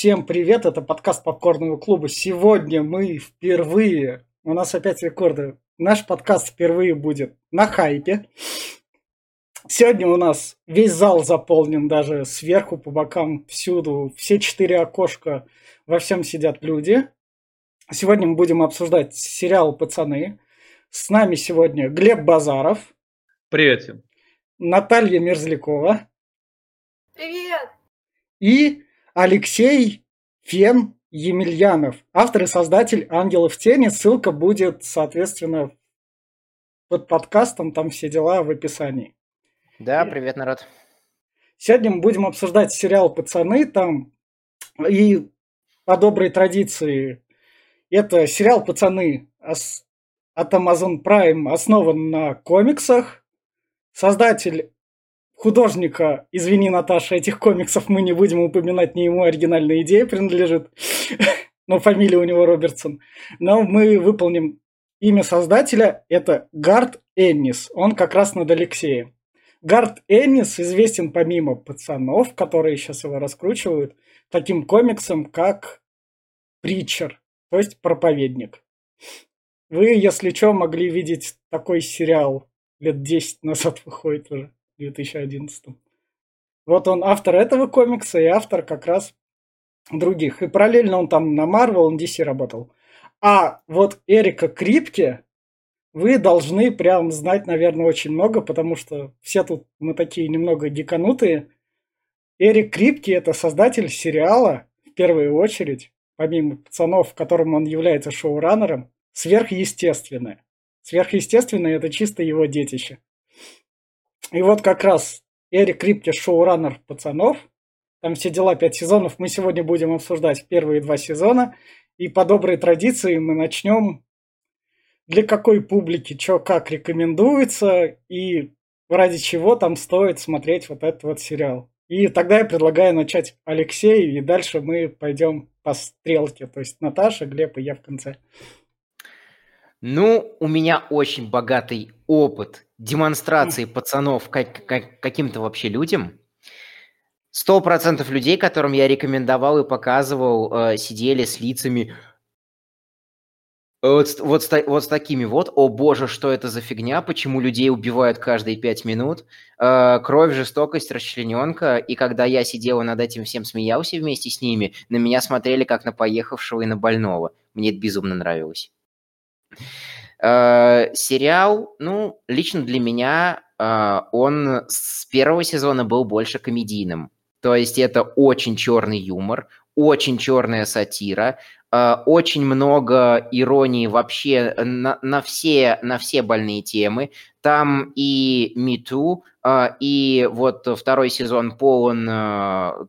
Всем привет, это подкаст Попкорного клуба. Сегодня мы впервые, у нас опять рекорды, наш подкаст впервые будет на хайпе. Сегодня у нас весь зал заполнен даже сверху, по бокам, всюду. Все четыре окошка, во всем сидят люди. Сегодня мы будем обсуждать сериал «Пацаны». С нами сегодня Глеб Базаров. Привет всем. Наталья Мерзлякова. Привет! И Алексей Фен Емельянов, автор и создатель «Ангелов тени». Ссылка будет, соответственно, под подкастом, там все дела в описании. Да, привет, народ. Сегодня мы будем обсуждать сериал «Пацаны». Там и по доброй традиции это сериал «Пацаны» от Amazon Prime основан на комиксах. Создатель художника, извини, Наташа, этих комиксов мы не будем упоминать, не ему оригинальная идея принадлежит, но фамилия у него Робертсон. Но мы выполним имя создателя, это Гард Эннис, он как раз над Алексеем. Гард Эннис известен помимо пацанов, которые сейчас его раскручивают, таким комиксом, как Притчер, то есть проповедник. Вы, если что, могли видеть такой сериал лет 10 назад выходит уже. 2011. Вот он автор этого комикса и автор как раз других. И параллельно он там на Marvel, на DC работал. А вот Эрика Крипке вы должны прям знать, наверное, очень много, потому что все тут мы такие немного диканутые. Эрик Крипки – это создатель сериала, в первую очередь, помимо пацанов, которым он является шоураннером, сверхъестественное. Сверхъестественное – это чисто его детище. И вот как раз Эрик Крипке, шоураннер пацанов. Там все дела, пять сезонов. Мы сегодня будем обсуждать первые два сезона. И по доброй традиции мы начнем для какой публики, что как рекомендуется и ради чего там стоит смотреть вот этот вот сериал. И тогда я предлагаю начать Алексею, и дальше мы пойдем по стрелке. То есть Наташа, Глеб и я в конце. Ну, у меня очень богатый опыт демонстрации пацанов как, как, каким-то вообще людям. Сто процентов людей, которым я рекомендовал и показывал, э, сидели с лицами вот, вот, с, вот с такими вот. О боже, что это за фигня? Почему людей убивают каждые пять минут? Э, кровь, жестокость, расчлененка. И когда я сидел и над этим всем смеялся вместе с ними, на меня смотрели как на поехавшего и на больного. Мне это безумно нравилось. Э, сериал, ну, лично для меня э, он с первого сезона был больше комедийным. То есть это очень черный юмор, очень черная сатира, э, очень много иронии вообще на, на, все, на все больные темы. Там и Me и вот второй сезон полон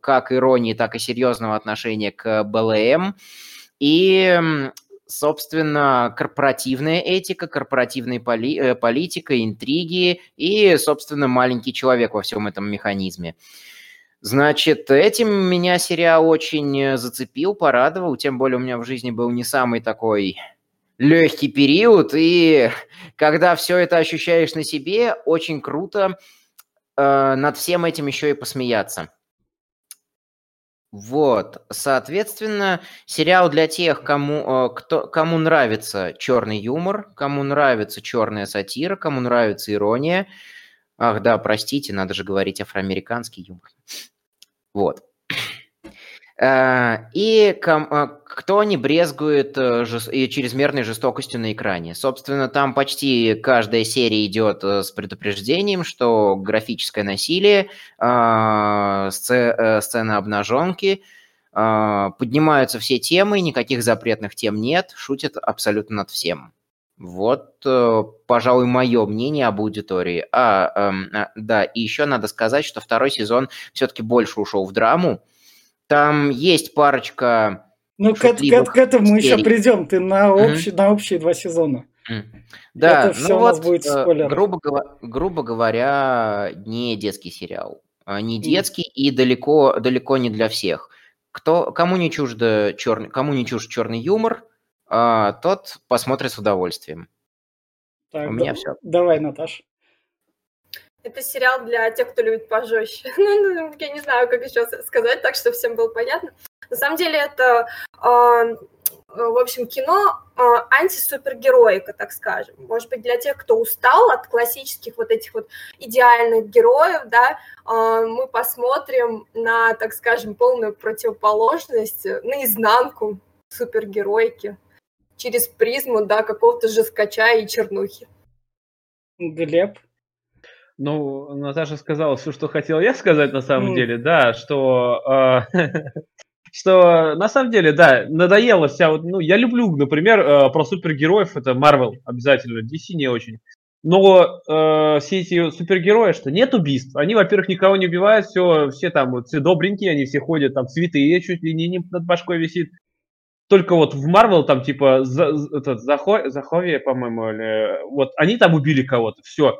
как иронии, так и серьезного отношения к БЛМ. И собственно, корпоративная этика, корпоративная поли э, политика, интриги и, собственно, маленький человек во всем этом механизме. Значит, этим меня сериал очень зацепил, порадовал, тем более у меня в жизни был не самый такой легкий период, и когда все это ощущаешь на себе, очень круто э, над всем этим еще и посмеяться. Вот, соответственно, сериал для тех, кому, э, кто, кому нравится черный юмор, кому нравится черная сатира, кому нравится ирония. Ах, да, простите, надо же говорить афроамериканский юмор. Вот. Э, и э, кто не брезгует э, чрезмерной жестокостью на экране. Собственно, там почти каждая серия идет с предупреждением, что графическое насилие, сцены обнаженки, поднимаются все темы, никаких запретных тем нет, шутят абсолютно над всем. Вот, пожалуй, мое мнение об аудитории. А, эм, да, и еще надо сказать, что второй сезон все-таки больше ушел в драму, там есть парочка... Ну, к, к, к этому мы еще придем. Ты на, общий, mm-hmm. на общие два сезона. Mm. Да, Это все ну вот, будет э, спойлер. Грубо, грубо говоря, не детский сериал. А, не детский mm. и далеко, далеко не для всех. Кто, кому, не чуждо черный, кому не чужд черный юмор, а, тот посмотрит с удовольствием. Так, У да, меня все. Давай, Наташ. Это сериал для тех, кто любит пожестче. Ну, ну, я не знаю, как еще сказать так, чтобы всем было понятно. На самом деле это, э, в общем, кино э, антисупергероика, так скажем. Может быть, для тех, кто устал от классических вот этих вот идеальных героев, да, э, мы посмотрим на, так скажем, полную противоположность, наизнанку супергеройки через призму, да, какого-то жескача и чернухи. Глеб? Ну, Наташа сказала все, что хотел я сказать на самом mm. деле, да, что, э, что на самом деле, да, надоело вся вот, ну, я люблю, например, э, про супергероев, это Marvel обязательно, DC не очень. Но э, все эти супергерои, что нет убийств, они, во-первых, никого не убивают, все, все там вот, все добренькие, они все ходят, там цветы чуть ли не над башкой висит. Только вот в Marvel там типа за, этот, Захо, Заховия, по-моему, или, вот они там убили кого-то, все.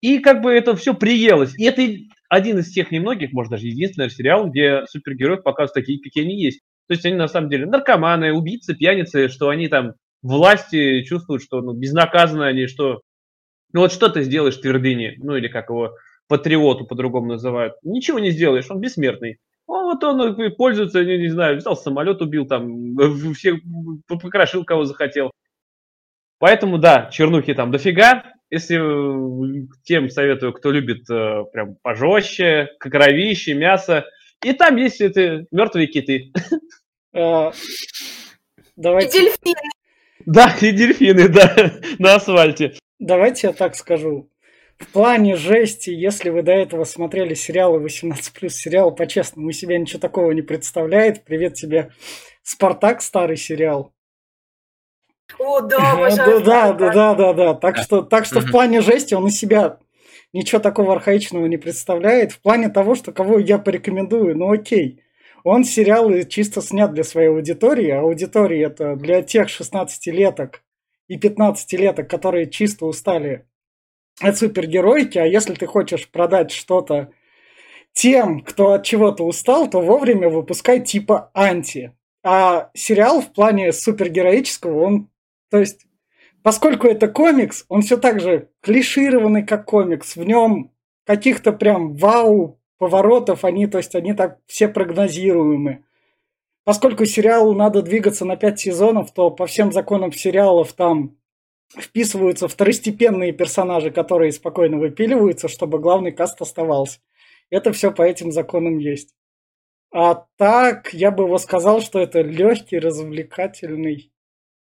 И как бы это все приелось. И это один из тех немногих, может даже единственный сериал, где супергероев показывают такие, какие они есть. То есть они на самом деле наркоманы, убийцы, пьяницы, что они там власти чувствуют, что ну, безнаказанно они, что... Ну вот что ты сделаешь твердыне, ну или как его патриоту по-другому называют. Ничего не сделаешь, он бессмертный. Ну, вот он пользуется, не, не знаю, взял самолет, убил там, всех покрошил, кого захотел. Поэтому, да, чернухи там дофига. Если э, тем советую, кто любит э, прям пожестче, кровище, мясо. И там есть эти мертвые киты. А, давайте... И дельфины. Да, и дельфины, да, на асфальте. Давайте я так скажу. В плане жести, если вы до этого смотрели сериалы 18+, сериал, по-честному, у себя ничего такого не представляет. Привет тебе, Спартак, старый сериал. О, да, обожаю. Да, да, да, да, да. Так что, так что в плане жести он из себя ничего такого архаичного не представляет. В плане того, что кого я порекомендую, ну окей. Он сериал чисто снят для своей аудитории. А аудитория это для тех 16-леток и 15-леток, которые чисто устали от супергероики. А если ты хочешь продать что-то тем, кто от чего-то устал, то вовремя выпускай типа анти. А сериал в плане супергероического, он то есть, поскольку это комикс, он все так же клишированный, как комикс. В нем каких-то прям вау поворотов, они, то есть, они так все прогнозируемы. Поскольку сериалу надо двигаться на пять сезонов, то по всем законам сериалов там вписываются второстепенные персонажи, которые спокойно выпиливаются, чтобы главный каст оставался. Это все по этим законам есть. А так, я бы его сказал, что это легкий, развлекательный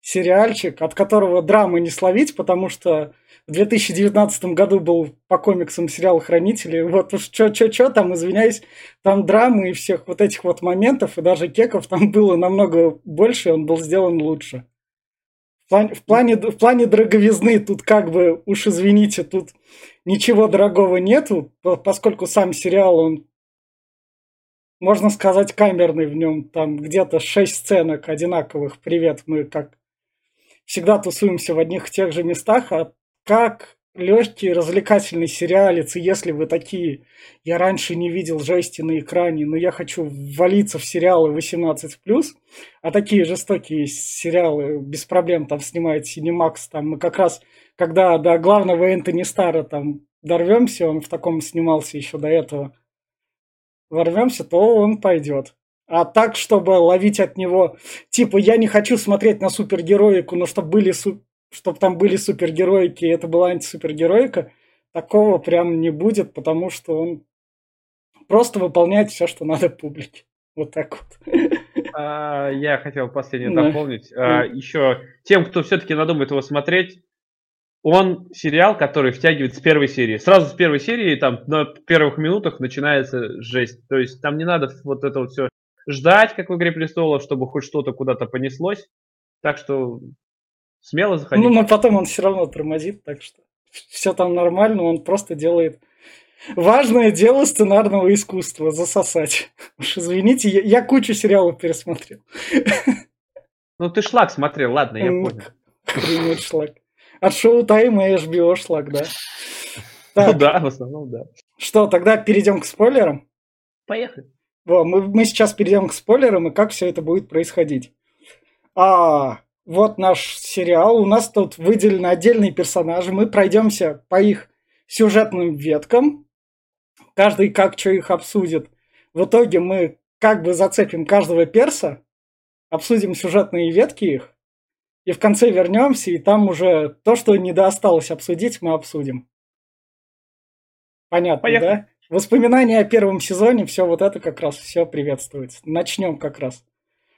сериальчик, от которого драмы не словить, потому что в 2019 году был по комиксам сериал «Хранители». Вот уж что-что-что, там, извиняюсь, там драмы и всех вот этих вот моментов, и даже кеков там было намного больше, он был сделан лучше. В плане, в плане, в плане дороговизны тут как бы, уж извините, тут ничего дорогого нету, поскольку сам сериал, он, можно сказать, камерный в нем, там где-то шесть сценок одинаковых. Привет, мы как всегда тусуемся в одних и тех же местах, а как легкий развлекательный сериалец, если вы такие, я раньше не видел жести на экране, но я хочу ввалиться в сериалы 18+, а такие жестокие сериалы без проблем там снимает Cinemax, там мы как раз, когда до главного Энтони Стара там дорвемся, он в таком снимался еще до этого, ворвемся, то он пойдет. А так, чтобы ловить от него, типа, я не хочу смотреть на супергероику, но чтобы были чтобы там были супергероики, и это была антисупергероика, такого прям не будет, потому что он просто выполняет все, что надо публике. Вот так вот. А, я хотел последнее да. дополнить. А, еще тем, кто все-таки надумает его смотреть, он сериал, который втягивает с первой серии. Сразу с первой серии, там, на первых минутах начинается жесть. То есть там не надо вот это вот все ждать, как в «Игре престолов», чтобы хоть что-то куда-то понеслось. Так что смело заходить. Ну, но потом он все равно тормозит, так что все там нормально, он просто делает важное дело сценарного искусства – засосать. Уж извините, я, я кучу сериалов пересмотрел. Ну, ты шлак смотрел, ладно, я понял. Охренеть шлак. От шоу Тайма и HBO шлак, да? Так. Ну да, в основном, да. Что, тогда перейдем к спойлерам? Поехали. Мы, мы сейчас перейдем к спойлерам и как все это будет происходить. А, вот наш сериал. У нас тут выделены отдельные персонажи. Мы пройдемся по их сюжетным веткам. Каждый как что их обсудит. В итоге мы как бы зацепим каждого перса, обсудим сюжетные ветки их, и в конце вернемся, и там уже то, что не досталось обсудить, мы обсудим. Понятно, Поехали. да? Воспоминания о первом сезоне, все вот это как раз все приветствуется. Начнем как раз.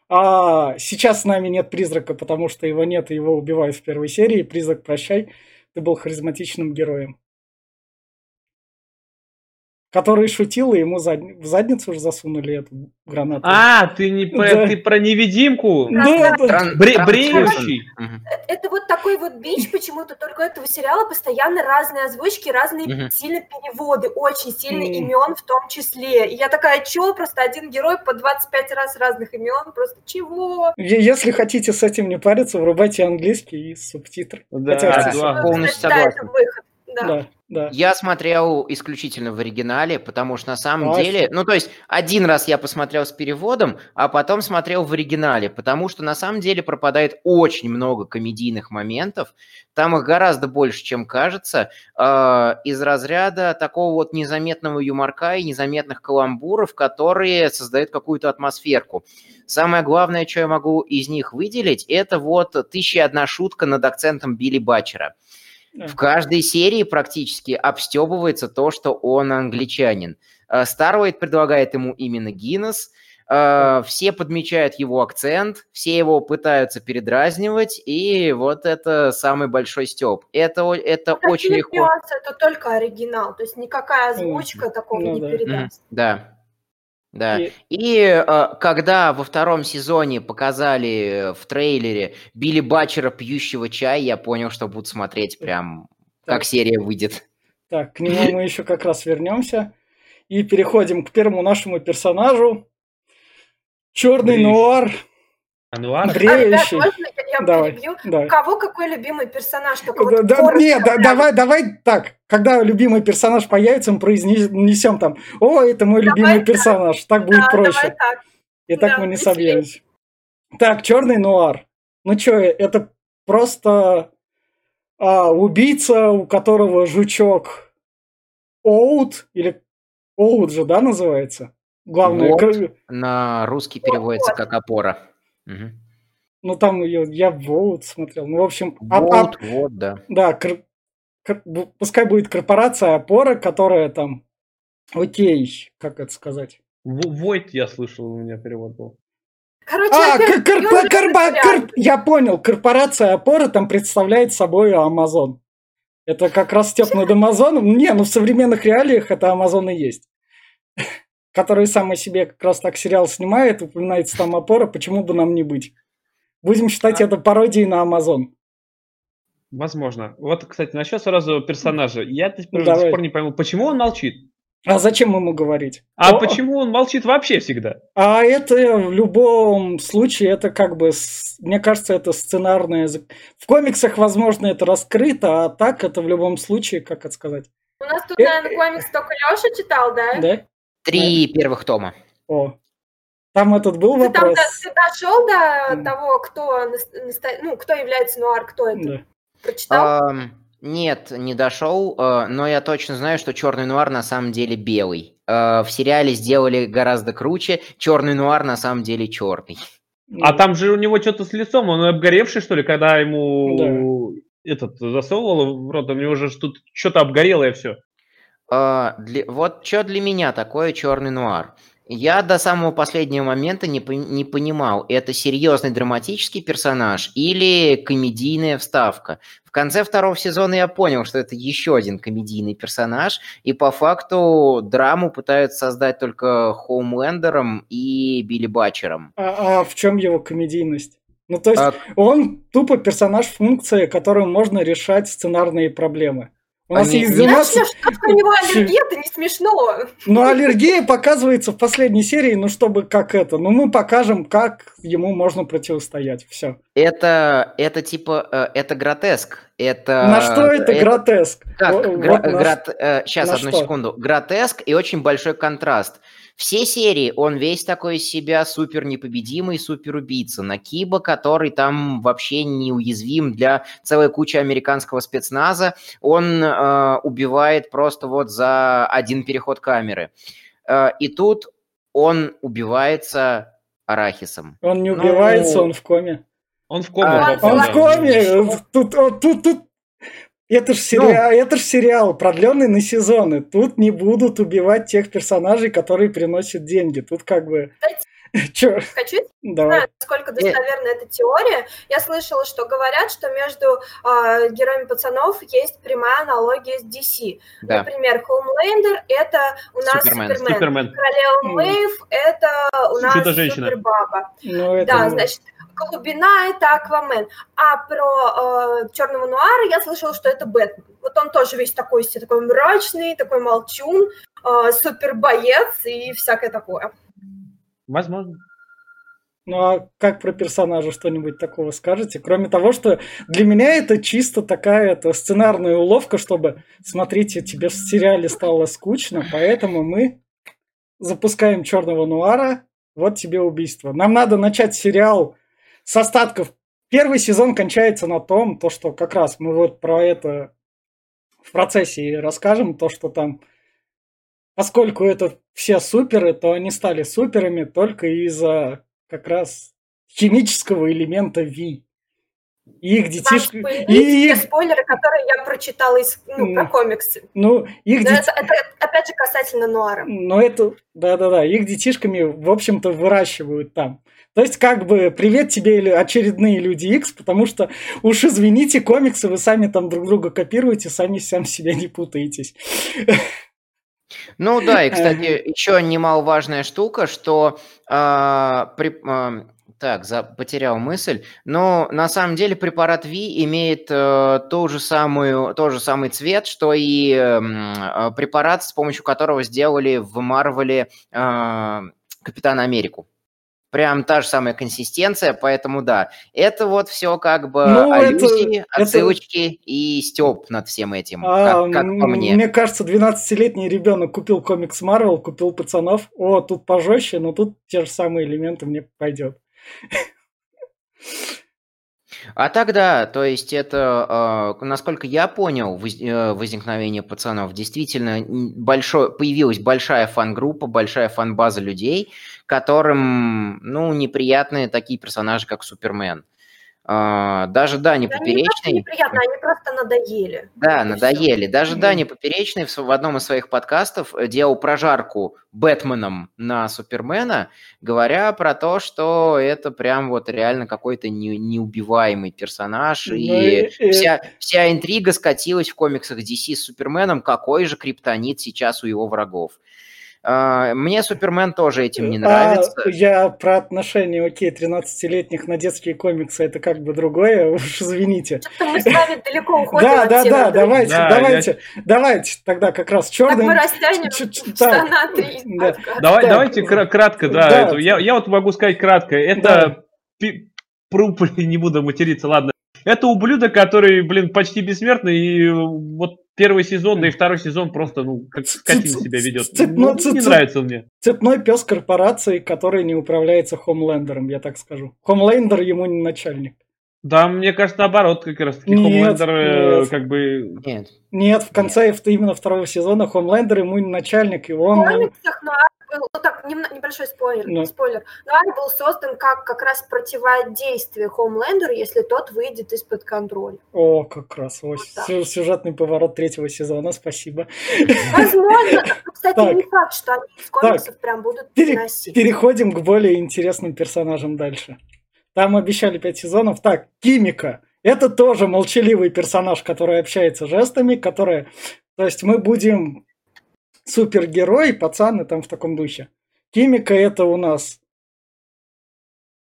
А сейчас с нами нет призрака, потому что его нет, и его убивают в первой серии. Призрак, прощай, ты был харизматичным героем который шутил, и ему зад... в задницу уже засунули эту гранату. А, ты не про, да. ты про невидимку? Да, да. Бре- бреющий. Это вот такой вот бич почему-то только этого сериала постоянно разные озвучки, разные угу. сильные переводы, очень сильные mm. имен в том числе. И я такая, чё, просто один герой по 25 раз разных имен, просто чего? Если хотите с этим не париться, врубайте английский и субтитры. Да, Хотя, да, полностью согласен. Да, это выход. Да. да. Да. Я смотрел исключительно в оригинале, потому что на самом Класс. деле, ну то есть один раз я посмотрел с переводом, а потом смотрел в оригинале, потому что на самом деле пропадает очень много комедийных моментов, там их гораздо больше, чем кажется, э, из разряда такого вот незаметного юморка и незаметных каламбуров, которые создают какую-то атмосферку. Самое главное, что я могу из них выделить, это вот «Тысяча одна шутка» над акцентом Билли Батчера – в каждой серии практически обстебывается то, что он англичанин. Starlight э, предлагает ему именно Guinness, э, все подмечают его акцент, все его пытаются передразнивать, и вот это самый большой стёб. Это, это очень легко. Это только оригинал, то есть никакая озвучка mm. такого ну, не да. передаст. Mm, да. Да. И, и э, когда во втором сезоне показали в трейлере Билли Батчера пьющего чай, я понял, что буду смотреть прям, так. как серия выйдет. Так, к нему мы еще как раз вернемся. И переходим к первому нашему персонажу. Черный нуар Ануар? Бреющий. А, можно я давай, перебью? Давай. У кого какой любимый персонаж? Такой да, вот да, нет, да, давай, давай так. Когда любимый персонаж появится, мы произнесем там, о, это мой давай любимый так. персонаж. Так будет да, проще. Так. И так да, мы не собьемся. Так, черный нуар. Ну что, это просто а, убийца, у которого жучок Оут, или Оут же, да, называется? Главное. Вот, на русский переводится вот. как опора. Угу. Ну, там я, я Волт смотрел. Ну, в общем... Волт, а, вот, да. Да, кор, кор, пускай будет корпорация опора, которая там... Окей, как это сказать? Войт, я слышал, у меня перевод был. Короче, а, кор, кор, кор, кор, я понял, корпорация опора там представляет собой Амазон. Это как раз степ над Амазоном. Не, ну в современных реалиях это Амазон и есть который сам о себе как раз так сериал снимает, упоминается там опора, почему бы нам не быть? Будем считать а... это пародией на Амазон. Возможно. Вот, кстати, насчет сразу персонажа. Я до сих пор не пойму, почему он молчит? А зачем ему говорить? А О, почему он молчит вообще всегда? А это в любом случае, это как бы, мне кажется, это сценарное... В комиксах, возможно, это раскрыто, а так это в любом случае, как это сказать? У нас тут, наверное, комикс только Леша читал, да? Да. Три да. первых тома. О, там этот был ты вопрос. Там, ты дошел до mm. того, кто, ну, кто является нуар, кто это? Да. Прочитал? А, нет, не дошел, э, но я точно знаю, что черный нуар на самом деле белый. Э, в сериале сделали гораздо круче. Черный нуар на самом деле черный. А там же у него что-то с лицом, он обгоревший, что ли, когда ему да. этот засовывал в рот, у него же тут что-то обгорело и все. А, для, вот что для меня такое черный нуар. Я до самого последнего момента не, не понимал, это серьезный драматический персонаж или комедийная вставка. В конце второго сезона я понял, что это еще один комедийный персонаж, и по факту драму пытаются создать только Хоумлендером и Билли Батчером. А, а в чем его комедийность? Ну, то есть а... он тупо персонаж-функция, которым можно решать сценарные проблемы. У нас Они... есть 12... Что у него аллергия, это не смешно. Ну, аллергия показывается в последней серии, ну, чтобы как это. Ну, мы покажем, как ему можно противостоять. Все. Это, это типа, э, это гротеск. Это... На что это, это... гротеск? Как? Вот Гра... Грот... Сейчас, На одну что? секунду. Гротеск и очень большой контраст. Все серии он весь такой из себя супер непобедимый, супер убийца. Накиба, который там вообще неуязвим для целой кучи американского спецназа, он э, убивает просто вот за один переход камеры. Э, и тут он убивается арахисом. Он не убивается, ну, он в коме. Он в коме. А, он в коме. Тут, тут, тут, это же сериал, ну, это ж сериал, продленный на сезоны. Тут не будут убивать тех персонажей, которые приносят деньги. Тут как бы... Чё? Хочу Давай. знаю, насколько достоверна эта теория. Я слышала, что говорят, что между э, героями пацанов есть прямая аналогия с DC. Да. Например, Хоумлендер — это у нас Супермен. Супермен. Супермен. Королева Мэйв — это у нас Супербаба. Ну, это... Да, значит, Голубина это Аквамен. А про э, Черного Нуара я слышала, что это Бэтмен. Вот он тоже весь такой, все такой мрачный, такой молчун, э, супер боец и всякое такое. Возможно. Ну а как про персонажа что-нибудь такого скажете? Кроме того, что для меня это чисто такая это сценарная уловка, чтобы, смотрите, тебе в сериале стало скучно, поэтому мы запускаем черного нуара, вот тебе убийство. Нам надо начать сериал с остатков. Первый сезон кончается на том, то, что как раз мы вот про это в процессе расскажем, то, что там, поскольку это все суперы, то они стали суперами только из-за как раз химического элемента V. И их детишки... И их... спойлеры, которые я прочитала из, ну, про комиксы. Ну, их дет... это, это, опять же, касательно Нуара. Ну, это... Да-да-да, их детишками, в общем-то, выращивают там. То есть, как бы, привет тебе очередные Люди X, потому что, уж извините, комиксы вы сами там друг друга копируете, сами сам себя не путаетесь. Ну да, и, кстати, еще немаловажная штука, что э, при, э, так, за, потерял мысль. Но на самом деле препарат V имеет э, ту же самую, тот же самый цвет, что и эм, э, препарат, с помощью которого сделали в Марвеле э, Капитана Америку. Прям та же самая консистенция, поэтому да. Это вот все как бы ну, аллюзии, это, отсылочки это... и степ над всем этим, а, как, как по мне. Мне кажется, 12-летний ребенок купил комикс Марвел, купил пацанов. О, тут пожестче, но тут те же самые элементы мне пойдет. А тогда, то есть это, э, насколько я понял, э, возникновение пацанов, действительно большой, появилась большая фан-группа, большая фан-база людей, которым, ну, неприятны такие персонажи, как Супермен. А, даже Дани да, Поперечный... Не неприятно, они просто надоели. Да, надоели. Все. Даже mm-hmm. Дани Поперечный в, в одном из своих подкастов э, делал прожарку Бэтменом на Супермена, говоря про то, что это прям вот реально какой-то не, неубиваемый персонаж, и, и вся, вся интрига скатилась в комиксах DC с Суперменом, какой же криптонит сейчас у его врагов. А, мне Супермен тоже этим не а, нравится. А я про отношения, окей, 13-летних на детские комиксы, это как бы другое, уж извините. Что-то мы с вами далеко уходим Да, да, да, давайте, давайте, давайте тогда как раз черный... Так мы растянем часа на три. Давайте кратко, да, я вот могу сказать кратко. Это не буду материться, ладно. Это ублюдок, который, блин, почти бессмертный, и вот первый сезон, да и второй сезон просто, ну, как скотина себя ведет. Ну, не нравится мне. Цепной пес корпорации, который не управляется Хомлендером, я так скажу. Хомлендер ему не начальник. Да, мне кажется, наоборот, как раз таки Хомлендер э, как бы... Нет. Нет, в конце Нет. именно второго сезона Хомлендер ему не начальник, и он... Был, ну так, небольшой спойлер, no. спойлер, Нуар был создан как как раз противодействие Хомлендеру, если тот выйдет из-под контроля. О, как раз, вот сюжетный поворот третьего сезона, спасибо. Возможно, кстати, так. не факт, что они из комиксов так. прям будут Пере- Переходим к более интересным персонажам дальше. Там обещали пять сезонов. Так, Кимика. Это тоже молчаливый персонаж, который общается жестами, который... То есть мы будем супергерой, пацаны там в таком духе. Кимика это у нас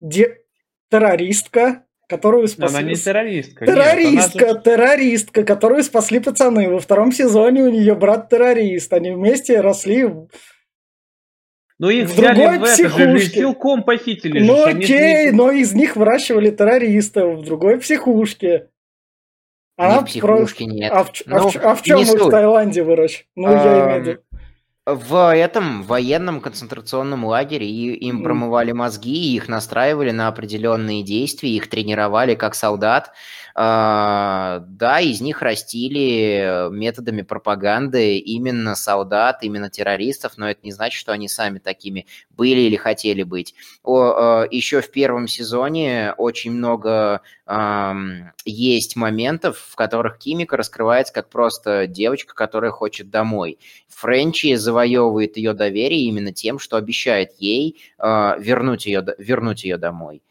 де... террористка, которую спасли... Она не террористка. Террористка, нет, же... террористка, которую спасли пацаны. Во втором сезоне у нее брат террорист. Они вместе росли ну их в взяли другой в это же, силком похитили. Ну окей, но из них выращивали террористов в другой психушке. А в психушке про... нет. А в, ну, а в, а в чем мы в Таиланде выращивали? Ну, а, я имею в виду. В этом военном концентрационном лагере им промывали мозги, их настраивали на определенные действия, их тренировали как солдат. А, да, из них растили методами пропаганды именно солдат, именно террористов, но это не значит, что они сами такими были или хотели быть. А, Еще в первом сезоне очень много есть моментов, в которых Кимика раскрывается как просто девочка, которая хочет домой. Френчи завоевывает ее доверие именно тем, что обещает ей э, вернуть, ее, вернуть ее домой.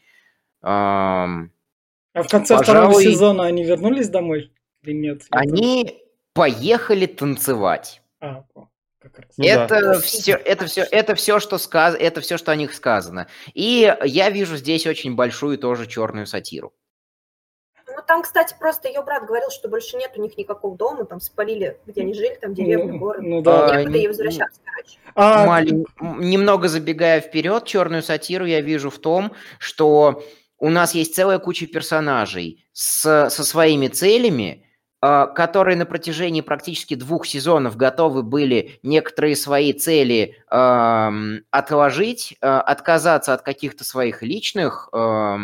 А в конце Пожалуй, второго сезона они вернулись домой или нет? Они поехали танцевать. А, как раз. Ну, это да. все, это все, это все, что сказ, это все, что о них сказано. И я вижу здесь очень большую тоже черную сатиру. Ну, там, кстати, просто ее брат говорил, что больше нет у них никакого дома, там спалили, где они жили, там деревня, ну, город. Ну, да. Некуда ей возвращаться, короче. А... Малень... Немного забегая вперед, черную сатиру я вижу в том, что у нас есть целая куча персонажей с, со своими целями, а, которые на протяжении практически двух сезонов готовы были некоторые свои цели э, отложить, э, отказаться от каких-то своих личных э,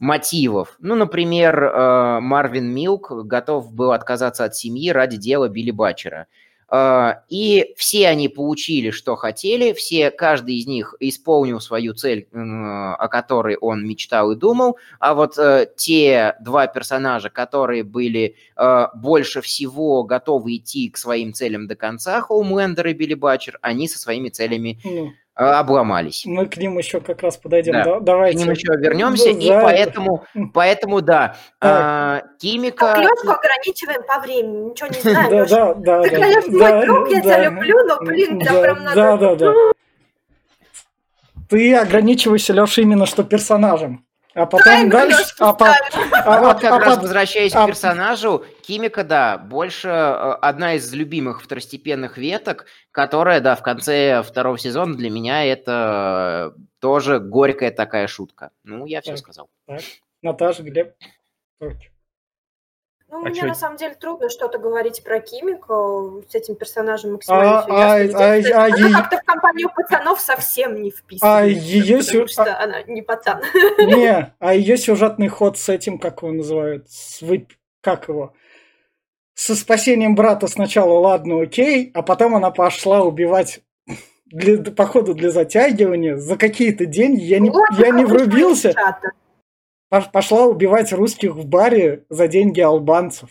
мотивов. Ну, например, э, Марвин Милк готов был отказаться от семьи ради дела Билли Батчера. И все они получили, что хотели, все, каждый из них исполнил свою цель, о которой он мечтал и думал, а вот э, те два персонажа, которые были больше всего готовы идти к своим целям до конца, Хоумлендер и Билли Батчер, они со своими целями mm а, обломались. Мы к ним еще как раз подойдем. Да. Да, давайте. К ним еще вернемся, ну, и поэтому, поэтому да, а, Кимика... Клетку ограничиваем по времени, ничего не знаю, Да, да, да. Ты, конечно, мой друг, я тебя люблю, но, блин, тебя прям надо... Да, да, да. Ты ограничиваешься, Леша, именно что персонажем. А потом да, дальше... А, по, а, вот как а, раз возвращаясь а, к персонажу, Кимика, да, больше э, одна из любимых второстепенных веток, которая, да, в конце второго сезона для меня это тоже горькая такая шутка. Ну, я все так, сказал. Так. Наташа, Глеб, ну, а мне чё? на самом деле трудно что-то говорить про Кимику с этим персонажем максимально а, а, а, а, Она а, как-то в компанию пацанов совсем не вписывается, а ее потому сю... что а... она не пацан. Не, а ее сюжетный ход с этим, как его называют, с вы... как его, со спасением брата сначала ладно, окей, а потом она пошла убивать для, походу для затягивания за какие-то деньги. Я не, я не врубился. Чата пошла убивать русских в баре за деньги албанцев.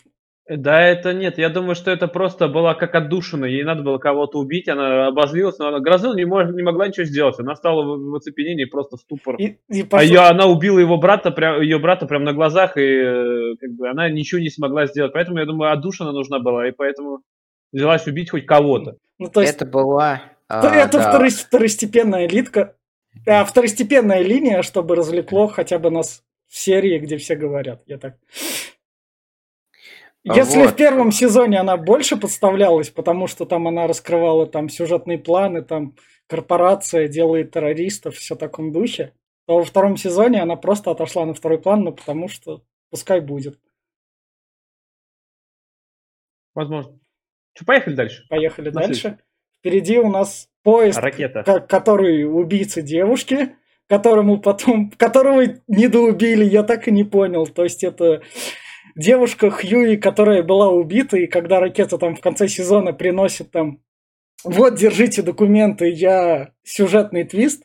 Да, это нет. Я думаю, что это просто была как отдушина. Ей надо было кого-то убить, она обозлилась, но она грозила, не, мож, не могла ничего сделать. Она стала в, в оцепенении, просто ступор. И, и пошла... А ее, она убила его брата, прям, ее брата прямо на глазах, и э, как бы, она ничего не смогла сделать. Поэтому, я думаю, отдушина нужна была, и поэтому взялась убить хоть кого-то. Ну, то есть, это была... А, это да. второстепенная элитка, а, второстепенная линия, чтобы развлекло хотя бы нас в серии, где все говорят. Я так... А Если вот. в первом сезоне она больше подставлялась, потому что там она раскрывала там сюжетные планы, там корпорация делает террористов, все в таком духе, то во втором сезоне она просто отошла на второй план, ну потому что пускай будет. Возможно. Что, поехали дальше? Поехали на дальше. Следующий. Впереди у нас поезд, Ракета. который убийцы девушки, которому потом, которого недоубили, я так и не понял. То есть это девушка Хьюи, которая была убита, и когда ракета там в конце сезона приносит там вот, держите документы, я сюжетный твист,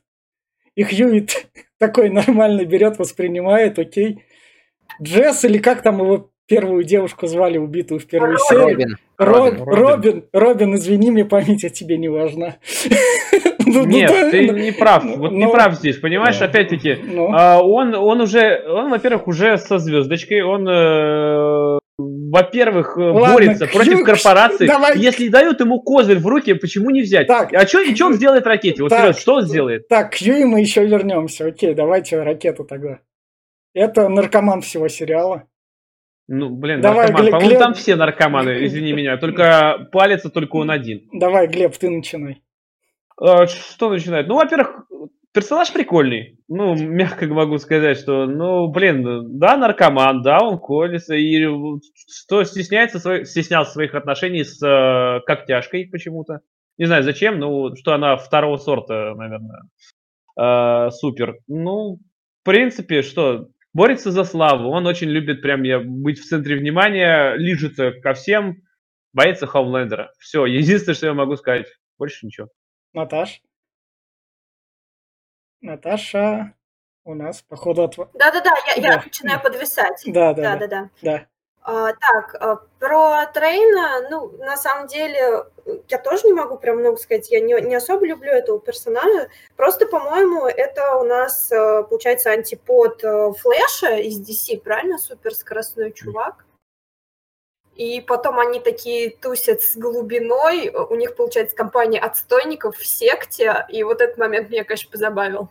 и Хьюи такой нормально берет, воспринимает, окей. Джесс, или как там его первую девушку звали, убитую в первой Робин. серии? Робин. Робин, Робин, Робин, извини, мне память о тебе не важна. Ну, ну Нет, ты не прав. Вот не ну, прав здесь, понимаешь, опять-таки, а, он, он уже, он, во-первых, уже со звездочкой, он э, во-первых, э, борется против корпорации. Если дают ему козырь в руки, почему не взять? Так, а что он сделает ракете? Вот так, что он сделает? Так, к Юи мы еще вернемся. Окей, давайте ракету тогда. Это наркоман всего сериала. Ну, блин, Давай, наркоман. Глеб, По-моему, там все наркоманы, извини меня. Только палится только он один. Давай, Глеб, ты начинай. А, что начинает? Ну, во-первых, персонаж прикольный. Ну, мягко могу сказать, что, ну, блин, да, наркоман, да, он колется, и что стесняется, стеснялся своих отношений с э, когтяшкой почему-то. Не знаю зачем, но что она второго сорта, наверное, э, супер. Ну, в принципе, что, борется за славу. Он очень любит прям я быть в центре внимания, лижется ко всем, боится Хоумлендера. Все, единственное, что я могу сказать. Больше ничего. Наташ? Наташа у нас, походу, от... Да-да-да, я, я Да. начинаю подвисать. Да, да, да. Да-да-да. А, так, а, про Трейна, ну, на самом деле, я тоже не могу прям много сказать, я не, не особо люблю этого персонажа, просто, по-моему, это у нас, э, получается, антипод э, Флэша из DC, правильно? Суперскоростной чувак. И потом они такие тусят с глубиной, у них, получается, компания отстойников в секте, и вот этот момент меня, конечно, позабавил.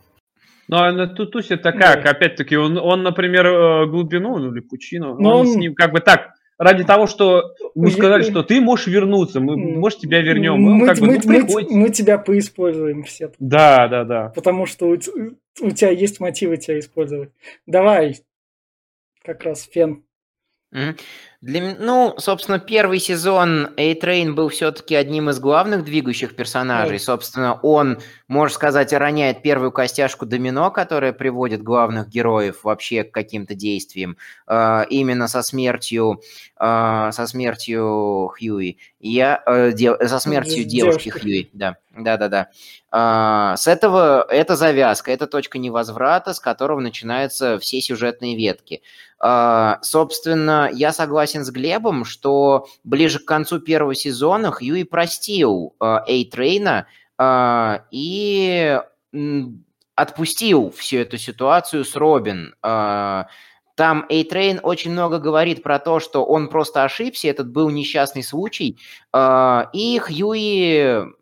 Ну, а на Тутусе-то как? Да. Опять-таки, он, он, например, э, глубину, ну, или пучину, Но он, он- с ним как бы так, ради того, что Уе- сказали, что ты можешь вернуться, мы, может, тебя вернем. Мы, Мы, как бы, мы- ну, мы- мы тебя поиспользуем все. Да, да, да. Потому что у, у тебя есть мотивы тебя использовать. Давай, как раз фен. Мгм. Для, ну, собственно, первый сезон A-Train был все-таки одним из главных двигающих персонажей. Ой. Собственно, он, можно сказать, роняет первую костяшку домино, которая приводит главных героев вообще к каким-то действиям. э, именно со смертью, э, со смертью Хьюи. Я, э, дев- со смертью девушки девушкой. Хьюи, да. Да-да-да. А, С этого это завязка, это точка невозврата, с которого начинаются все сюжетные ветки. А, Собственно, я согласен с Глебом, что ближе к концу первого сезона Хьюи простил а, Эйтрейна а, и отпустил всю эту ситуацию с Робин. Там Эйтрейн очень много говорит про то, что он просто ошибся, этот был несчастный случай, и Хьюи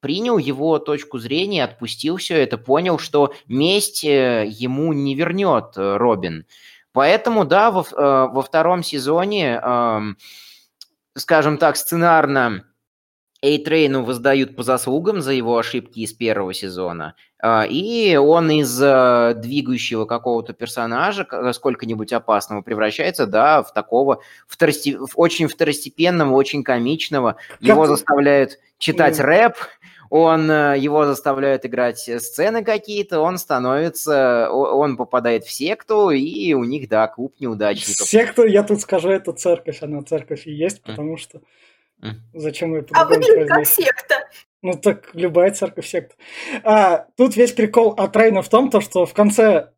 принял его точку зрения, отпустил все это, понял, что месть э, ему не вернет э, Робин. Поэтому, да, во, э, во втором сезоне, эм, скажем так, сценарно Эйтрейну воздают по заслугам за его ошибки из первого сезона, и он из двигающего какого-то персонажа, сколько-нибудь опасного, превращается, да, в такого второсте- в очень второстепенного, очень комичного. Его Как- заставляют читать рэп, он, э, его заставляют играть э, сцены какие-то, он становится, он попадает в секту, и у них, да, клуб неудачников. Все, кто я тут скажу, это церковь, она церковь и есть, потому что зачем ее А выглядит как секта. Ну так любая церковь секта. А, тут весь прикол от Рейна в том, то, что в конце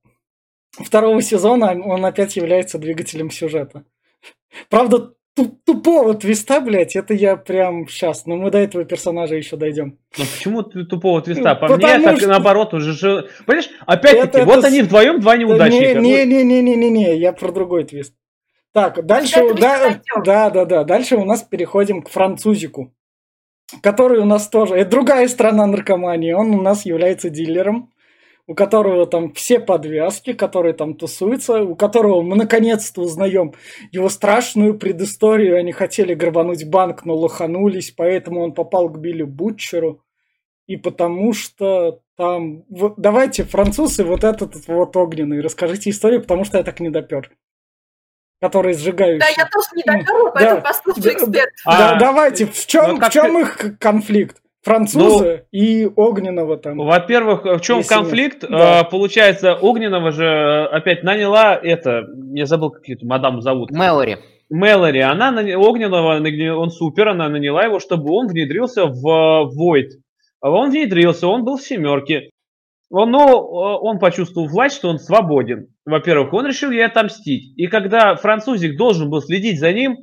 второго сезона он опять является двигателем сюжета. Правда, тупого твиста, блядь, это я прям сейчас, но мы до этого персонажа еще дойдем. Ну почему ты тупого твиста? По Ну, мне, потому так что- наоборот уже же. Понимаешь, опять-таки, Это- вот это они вдвоем два неудачника. Ну, Не-не-не-не-не-не, я про другой твист. Так, дальше, да, да, да, да, дальше у нас переходим к французику, который у нас тоже, это другая страна наркомании, он у нас является дилером, у которого там все подвязки, который там тусуется, у которого мы наконец-то узнаем его страшную предысторию. Они хотели грабануть банк, но лоханулись, поэтому он попал к Билли Бутчеру. И потому что там... вот давайте, французы, вот этот вот огненный, расскажите историю, потому что я так не допер. Который сжигающий. Да, я тоже не доперла, Да, поэтому послушаю да, эксперт. Да, А, давайте, в чем, ну, в как чем ты- их конфликт? Французы и огненного там. Во-первых, в чем Если нет. конфликт? Да. А, Получается, Огненного же опять наняла это, я забыл, как эту мадам зовут. Мэлори. Мэлори, она Огненного, он супер, она наняла его, чтобы он внедрился в. А Он внедрился, он был в семерке. Он, но э, он почувствовал власть, что он свободен. Во-первых, он решил ей отомстить. И когда французик должен был следить за ним,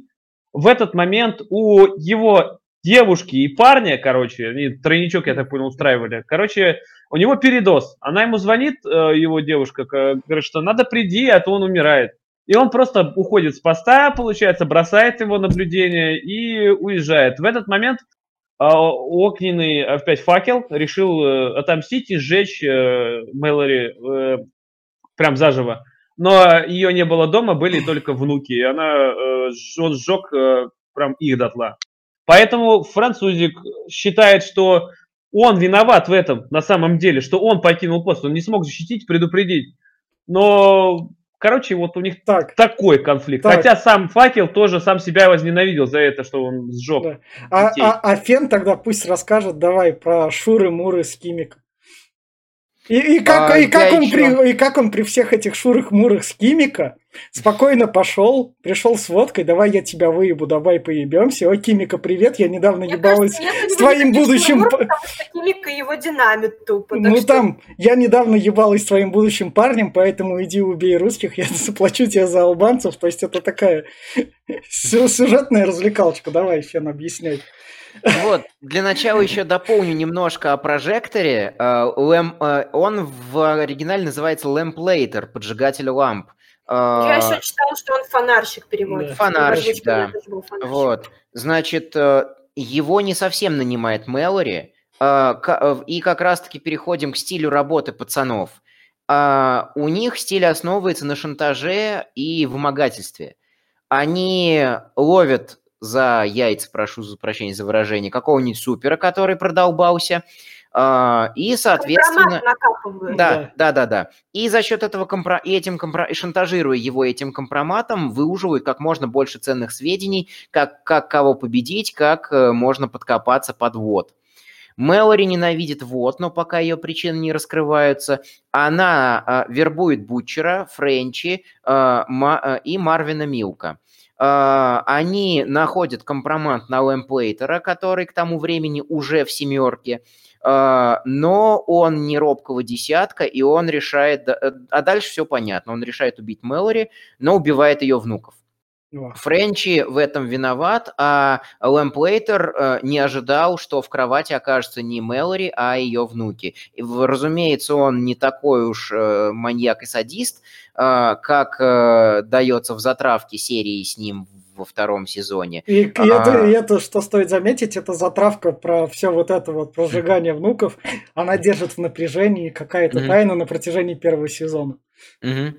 в этот момент у его девушки и парня, короче, они тройничок, я так понял, устраивали. Короче, у него передоз. Она ему звонит, э, его девушка, говорит, что надо приди, а то он умирает. И он просто уходит с поста, получается, бросает его наблюдение и уезжает. В этот момент а, огненный опять факел решил э, отомстить и сжечь э, Мэлори прям заживо. Но ее не было дома, были только внуки, и она, он сжег прям их дотла. Поэтому французик считает, что он виноват в этом на самом деле, что он покинул пост, он не смог защитить, предупредить. Но Короче, вот у них Так, такой конфликт. Так. Хотя сам факел тоже сам себя возненавидел за это, что он сжег. Да. а, детей. а, а Фен тогда пусть расскажет, давай, про Шуры-Муры с Кимиком. И, и как, А, и, как он еще- при, и как он при всех этих шурых-мурах с Кимика спокойно пошел, пришел с водкой, давай я тебя выебу, давай поебемся. О, Кимика, привет, я недавно Мне ебалась кажется, с твоим будущим... Потому что Кимика его динамит тупо. Ну что- там, я недавно ебалась с твоим будущим парнем, поэтому иди убей русских, я заплачу тебе за албанцев. То есть это такая сю- сюжетная развлекалочка. Давай, Фен, объясняй. Вот, для начала еще дополню немножко о прожекторе. Э, лэм- э, Он в оригинале называется lamplater, поджигатель ламп. Э, Я еще читала, что он фонарщик переводится. Фонарщик, да. Вот, значит, его не совсем нанимает Мэлори, и как раз-таки переходим к стилю работы пацанов. У них стиль основывается на шантаже и вымогательстве. Они ловят за яйца, прошу за прощения за выражение, какого-нибудь супера, который продолбался, а, и, соответственно... Да, да, да, да. И за счет этого компро... и этим компро... и шантажируя его этим компроматом, выуживают как можно больше ценных сведений, как, как кого победить, как э, можно подкопаться под вод. Мэлори ненавидит вод, но пока ее причины не раскрываются. Она а, вербует Бутчера, Френчи а, Ма- а, и Марвина Милка. А, они находят компромат на Лэмплейтера, который к тому времени уже в семерке. А, но он не робкого десятка, и он решает... э, А дальше все понятно. Он решает убить Мэлори, но убивает ее внуков. О, Френчи в этом виноват, а Лэмплейтер э, не ожидал, что в кровати окажется не Мэлори, а ее внуки. И, разумеется, он не такой уж э, маньяк и садист, э, как дается в затравке серии с ним во втором сезоне. И, и А. это, и это, что стоит заметить, это затравка про все вот это вот прожигание внуков. Она держит в напряжении какая-то Мгм. тайна на протяжении первого сезона. Мгм.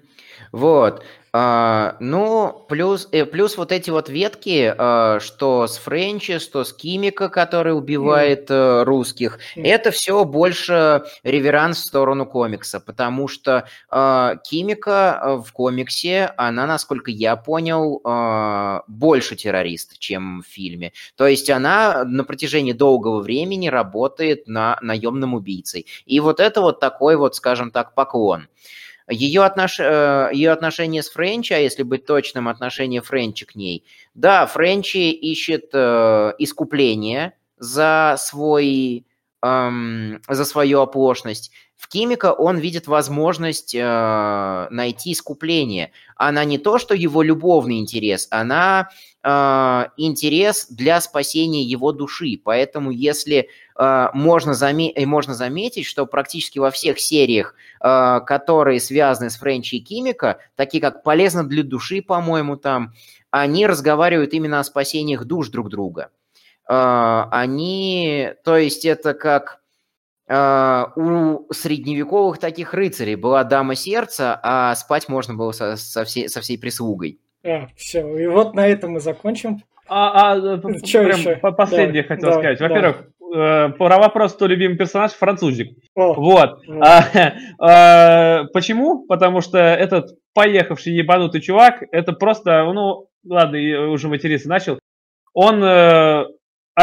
Вот. А, ну, плюс, э, плюс вот эти вот ветки, а, что с Френчи, что с Кимика, который убивает э, русских, Мгм. это все больше реверанс в сторону комикса, потому что а, Кимика э, в комиксе, она, насколько я понял, а, больше террорист, чем в фильме. То есть она на протяжении долгого времени работает на наемным убийцей. И вот это вот такой вот, скажем так, поклон. Ее, отнош... э, ее отношение с Френчи, а если быть точным, отношение Френчи к ней. Да, Френчи ищет э, искупление за, свой, эм, за свою оплошность. В Кимика он видит возможность э, найти искупление. Она не то, что его любовный интерес, она э, интерес для спасения его души. Поэтому если э, можно, заме- э, можно заметить, что практически во всех сериях э, которые связаны с Френчи и Кимика, такие как «Полезно для души», по-моему, там, они разговаривают именно о спасениях душ друг друга. Э, Они, то есть это как у средневековых таких рыцарей была дама сердца, а спать можно было со, со всей, со всей прислугой. А, все, и вот на этом мы закончим. А, а, Чё прям по- последнее Да, хотел да, сказать. да. Во-первых, э, про вопрос, кто любимый персонаж, французик. О, Вот. Вот. А, а, почему? Потому что этот поехавший ебанутый чувак, это просто, ну, ладно, я уже материться начал. Он э,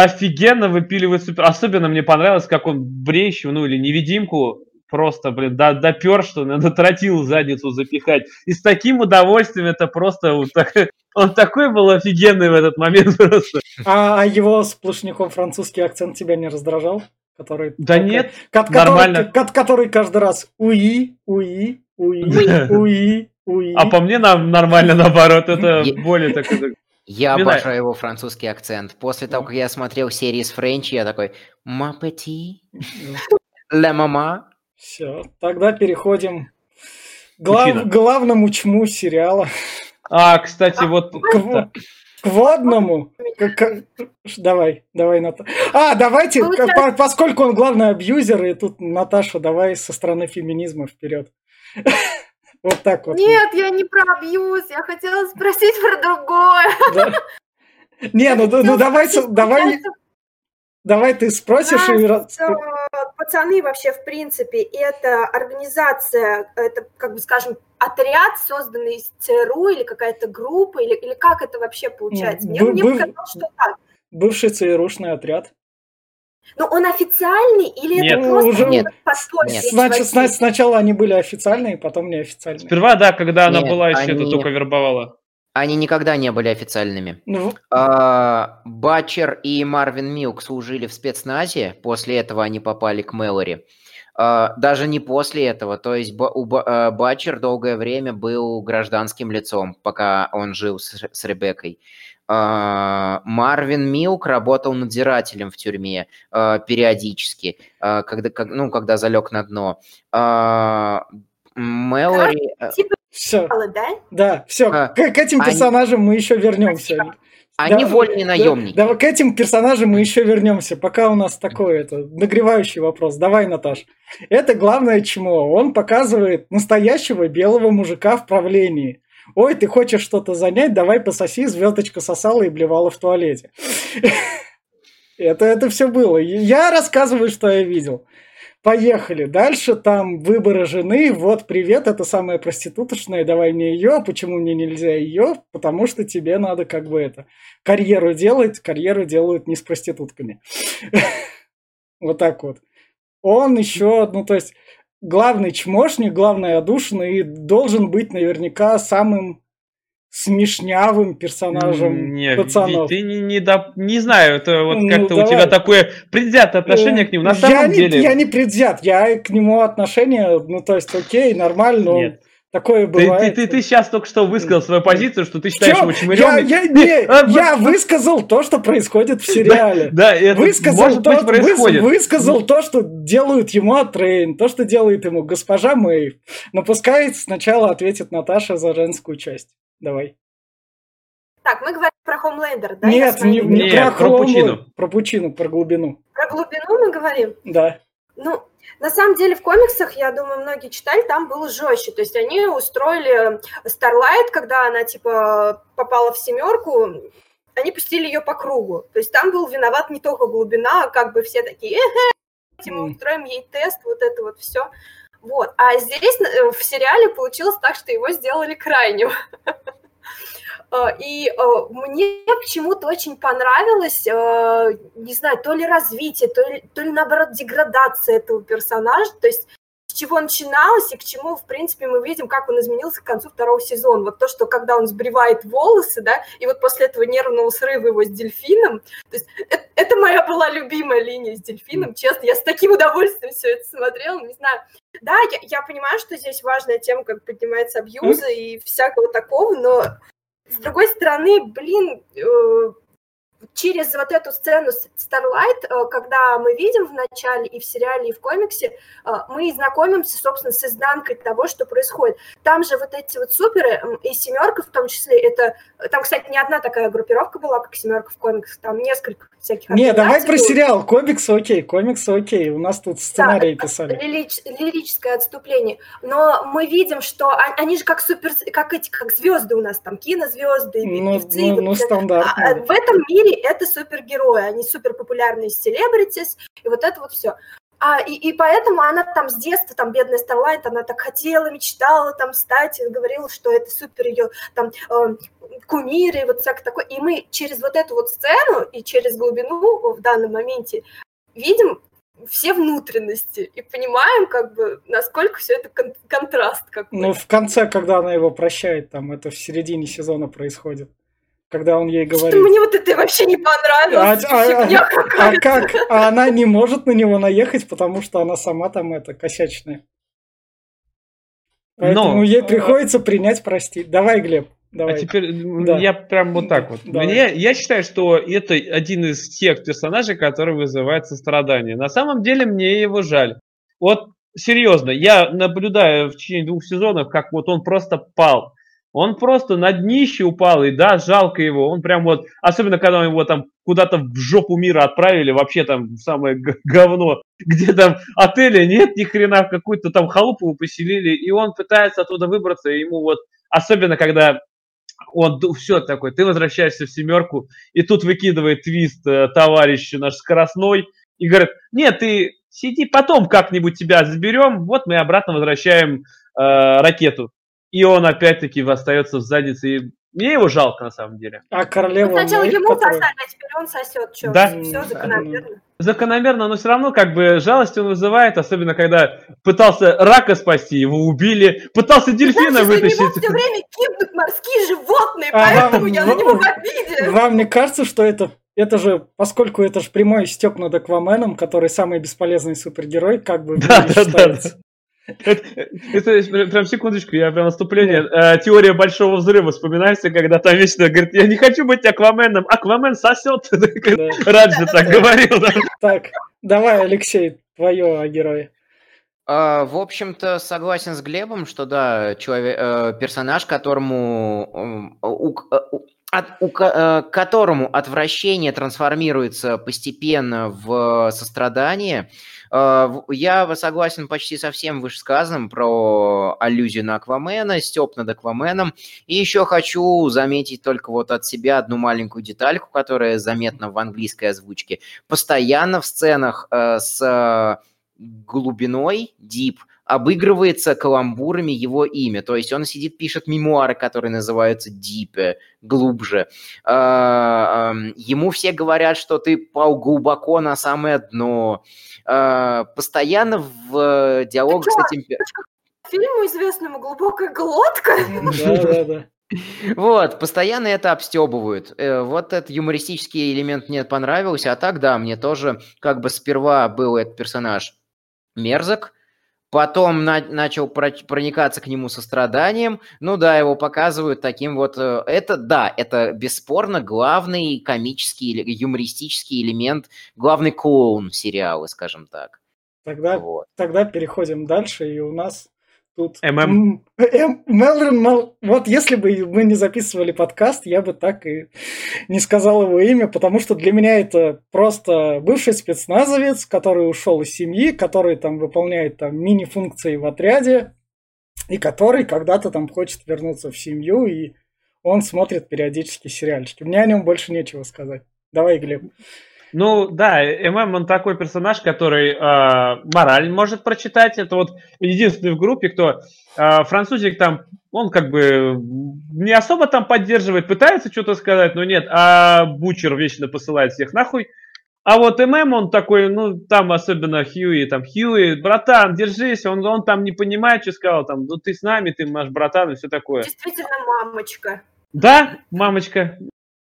офигенно выпиливает супер. Особенно мне понравилось, как он брещу, ну или невидимку просто, блин, до, допер, что надо тротил в задницу запихать. И с таким удовольствием это просто вот так- он такой был офигенный в этот момент просто. А, а его сплошняком французский акцент тебя не раздражал? Который Да только- нет, ко- который, нормально. ко- который каждый раз уи, уи, уи, уи, уи. а по мне нам нормально наоборот, это более такой... Я Не знаю. обожаю его французский акцент. После того, как я смотрел серии с Френчи, я такой «Ма пети, ля мама». Все, тогда переходим к глав- Пучина. главному чму сериала. А, кстати, вот... К, к водному. К- к- давай, давай, Ната. А, давайте, к- по- поскольку он главный абьюзер, и тут Наташа, давай со стороны феминизма вперед. Вот так вот. Нет, я не про абьюз, я хотела спросить про другое. Да. Не, ну, ну, ну, давай, давай, давай ты спросишь и... Нас, э, Пацаны вообще, в принципе, это организация, это, как бы скажем, отряд, созданный из ЦРУ, или какая-то группа, или, или как это вообще получается? Мне, мне показалось, что так. Бывший ЦРУшный отряд. Ну, он официальный или Нет. это просто Уже- нет. Нет. Значит, сна- сначала они были официальные, потом неофициальные. Сперва, да, когда она Нет, была еще, это они- только вербовала. Они никогда не были официальными. Ну, А, Батчер и Марвин Милк служили в спецназе, после этого они попали к Мэлори. А, Даже не после этого, то есть у а, Батчер долгое время был гражданским лицом, пока он жил с с Ребеккой. А, Марвин Милк работал надзирателем в тюрьме а, периодически, а, когда, ну, когда залег на дно. Мэлори... Типа, все, да? да, все. А, к, к этим они- персонажам мы еще вернемся. Они Да, вольные да, наемники. Да, к этим персонажам мы еще вернемся. Пока у нас такой это нагревающий вопрос. Давай, Наташ. Это главное чмо. Он показывает настоящего белого мужика в правлении. Ой, ты хочешь что-то занять? Давай пососи, звездочка сосала и блевала в туалете. Это, это все было. Я рассказываю, что я видел. Поехали. Дальше там выборы жены. Вот, привет, это самая проституточная, давай мне ее. Почему мне нельзя ее? Потому что тебе надо как бы это карьеру делать. Карьеру делают не с проститутками. Вот так вот. Он еще, ну то есть, главный чмошник, главный одушенный и должен быть наверняка самым смешнявым персонажем Не, пацанов. ты не, не, доп- не знаю, это вот Ну, как-то у тебя такое предвзятое отношение к нему. На Э, самом я не, деле... я не предвзят, я к нему отношение, ну, то есть, окей, нормально, но Нет. Такое Ты, бывает. ты, ты, сейчас только что высказал свою позицию, что ты считаешь его я, чмырем. я, не, А, я высказал то, что происходит в сериале. Да, это Высказал, может то, быть выс- происходит. высказал то, что делают ему A-Train, то, что делает ему госпожа Мэйв. Но пускай сначала ответит Наташа за женскую часть. Давай. Так, мы говорим про Хомлендер, да? Я Нет, не, не Нет, про про Пучину. про Пучину, про глубину. Про глубину мы говорим. Да. Ну, на самом деле в комиксах, я думаю, многие читали, там было жестче. То есть они устроили Starlight, когда она типа попала в семерку, они пустили ее по кругу. То есть там был виноват не только глубина, а как бы все такие, эхе, мы устроим ей тест, вот это вот все. Вот. А здесь э, в сериале получилось так, что его сделали крайним. Э, И э, мне почему-то очень понравилось, э, не знаю, то ли развитие, то ли, то ли наоборот деградация этого персонажа, то есть с чего начиналось и к чему, в принципе, мы видим, как он изменился к концу второго сезона. Вот то, что когда он сбривает волосы, да, и вот после этого нервного срыва его с дельфином, то есть это, это моя была любимая линия с дельфином, честно, я с таким удовольствием все это смотрела, не знаю. Да, я, я понимаю, что здесь важная тема, как поднимается абьюза и всякого такого, но с другой стороны, блин, э, через вот эту сцену Starlight, э, когда мы видим в начале и в сериале, и в комиксе, э, мы знакомимся, собственно, с изнанкой того, что происходит. Там же вот эти вот суперы, и семерка в том числе, это... Там, кстати, не одна такая группировка была, как семерка в комиксах, там несколько всяких Не, давай про сериал. Комиксы окей, комиксы окей. У нас тут сценарий Да, писали. лирич- лирическое отступление. Но мы видим, что а- они же как супер, как эти, как звезды у нас там, кинозвезды, Ну, певцы. ну, вот ну. А, стандартно. в этом мире это супергерои, они супер популярные селебритис, и вот это вот все. А, и, и поэтому она там с детства, там, бедная Старлайт, она так хотела, мечтала там стать, говорила, что это супер ее там э, кумиры, вот всякое такое. И мы через вот эту вот сцену и через глубину в данном моменте видим все внутренности и понимаем, как бы, насколько все это кон- контраст какой. Ну, в конце, когда она его прощает, там это в середине сезона происходит. Когда он ей Что говорит. мне вот это вообще не понравилось, А- а- А какая-то. как? А она не может на него наехать, потому что она сама там это косячная. Поэтому Но, ей э, приходится принять простить. Давай, Глеб, давай. А теперь Да. я прям вот так вот. Давай. Мне, я считаю, что это один из тех персонажей, который вызывает сострадание. На самом деле мне его жаль. Вот серьезно, я наблюдаю в течение двух сезонов, как вот он просто пал. Он просто на днище упал, и да, жалко его. Он прям вот, особенно когда его там куда-то в жопу мира отправили, вообще там самое говно, где там отеля нет ни хрена, какую-то там халупу поселили, и он пытается оттуда выбраться, и ему вот, особенно когда он все такой, ты возвращаешься в семерку, и тут выкидывает твист э, товарищ наш скоростной, и говорит, нет, ты сиди, потом как-нибудь тебя заберем, вот мы обратно возвращаем э, ракету. И он опять-таки остается в заднице. И мне его жалко, на самом деле. А королева... Ну, сначала ему которая- сосали, а теперь он сосет. Чё? Да. Все закономерно. Закономерно, но все равно как бы жалость он вызывает, особенно когда пытался рака спасти, его убили, пытался дельфина Значит, за него вытащить. все время гибнут морские животные, А поэтому вам- я на него в обиде. Вам не кажется, что это, это же, поскольку это же прямой степ над Акваменом, который самый бесполезный супергерой, как бы Да, да, да. считается? Это, это прям секундочку, я прям наступление. Э, теория большого взрыва вспоминается, когда там вечно говорит, я не хочу быть Акваменом, Аквамен сосет. Да. Раджи так говорил. да. Так, давай, Алексей, твое о герое. А, В общем-то, согласен с Глебом, что да, человек, э, персонаж, которому у, к- у- от- у э, которому отвращение трансформируется постепенно в сострадание. В- Я согласен почти со всем вышесказанным про аллюзию на Аквамена, Степ над Акваменом. И еще хочу заметить только вот от себя одну маленькую детальку, которая заметна в английской озвучке. Постоянно в сценах э, с э, глубиной, deep, обыгрывается каламбурами его имя. То есть он сидит, пишет мемуары, которые называются deep, глубже. А, Ему все говорят, что ты пал глубоко на самое дно. А, Постоянно в диалогах с этим... Фильму известному «Глубокая глотка». Да, да, да. Вот, постоянно это обстебывают. Э, Вот этот юмористический элемент мне понравился, а так, да, мне тоже как бы сперва был этот персонаж мерзок, потом на- начал про- проникаться к нему состраданием, ну да, его показывают таким вот... э, Это, да, это бесспорно главный комический или юмористический элемент, главный клоун сериала, скажем так. Тогда, Вот. тогда переходим дальше, и у нас тут... ММ. М, М- Мелрин, Мел- вот если бы мы не записывали подкаст, я бы так и не сказал его имя, потому что для меня это просто бывший спецназовец, который ушел из семьи, который там выполняет там мини-функции в отряде, и который когда-то там хочет вернуться в семью, и он смотрит периодически сериальчики. Мне о нем больше нечего сказать. Давай, Глеб. Ну да, ММ он такой персонаж, который э, мораль может прочитать. Это вот единственный в группе, кто э, французик там, он как бы не особо там поддерживает, пытается что-то сказать, но нет, а Бучер вечно посылает всех нахуй. А вот ММ, он такой, ну, там особенно Хьюи, там, Хьюи, братан, держись, он, он там не понимает, что сказал, там, ну, ты с нами, ты наш братан и все такое. Действительно, мамочка. Да, мамочка,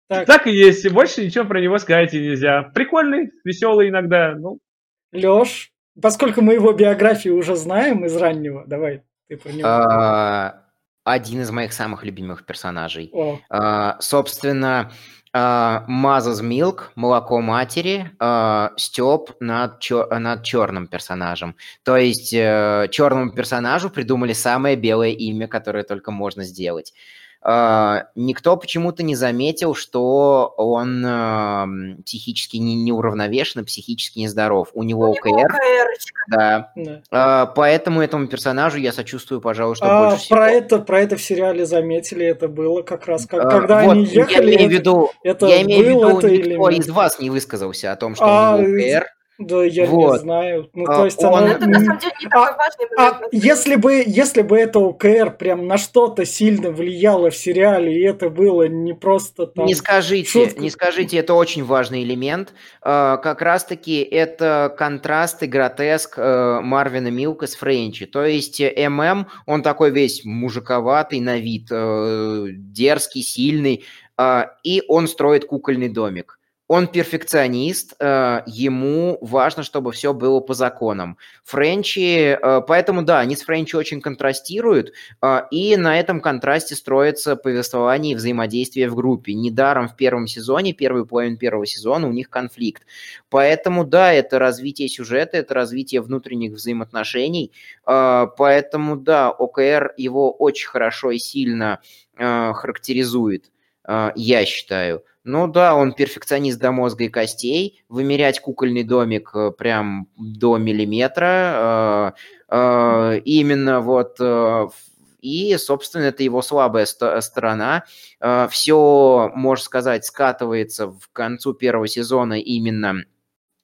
Так, так и есть, и больше ничего про него сказать и нельзя. Прикольный, веселый иногда, ну, Лёш, поскольку мы его биографию уже знаем из раннего, давай ты про него. А, Один из моих самых любимых персонажей. А, Собственно, а, Mother's Milk, молоко матери, а, стёб над, чё- над черным персонажем. То есть э, черному персонажу придумали самое белое имя, которое только можно сделать. А, Никто почему-то не заметил, что он ам, психически не, неуравновешен психически нездоров. У него У него ОКР, ОКРочка. да. да. А, Поэтому этому персонажу я сочувствую, пожалуй, что А, больше всего. про это, про это в сериале заметили, это было как раз, как- А, когда вот, они ехали. Я имею в виду, это я имею в виду, это или никто нет? из вас не высказался о том, что А, у него ОКР. Да, я не Вот. знаю. Ну, А, то есть он- оно- Но это на самом деле не такой важный А момент. на самом если бы, если бы это ОКР прям на что-то сильно влияло в сериале, и это было не просто там... Не скажите, шутка. не скажите, это очень важный элемент. А, Как раз-таки это контраст и гротеск э, Марвина Милка с Френчи. То есть ММ, он такой весь мужиковатый на вид, э, дерзкий, сильный, а, и он строит кукольный домик. Он перфекционист, э, ему важно, чтобы все было по законам. Френчи, э, поэтому да, они с Френчи очень контрастируют, а, И на этом контрасте строится повествование и взаимодействие в группе. Недаром в первом сезоне, первую половину первого сезона у них конфликт. Поэтому да, это развитие сюжета, это развитие внутренних взаимоотношений. Поэтому да, ОКР его очень хорошо и сильно характеризует, я считаю. Ну да, он перфекционист до мозга и костей. Вымерять кукольный домик э, прям до миллиметра. э, э, Именно вот и, собственно, это его слабая ст- сторона. Все, можно сказать, скатывается в концу первого сезона именно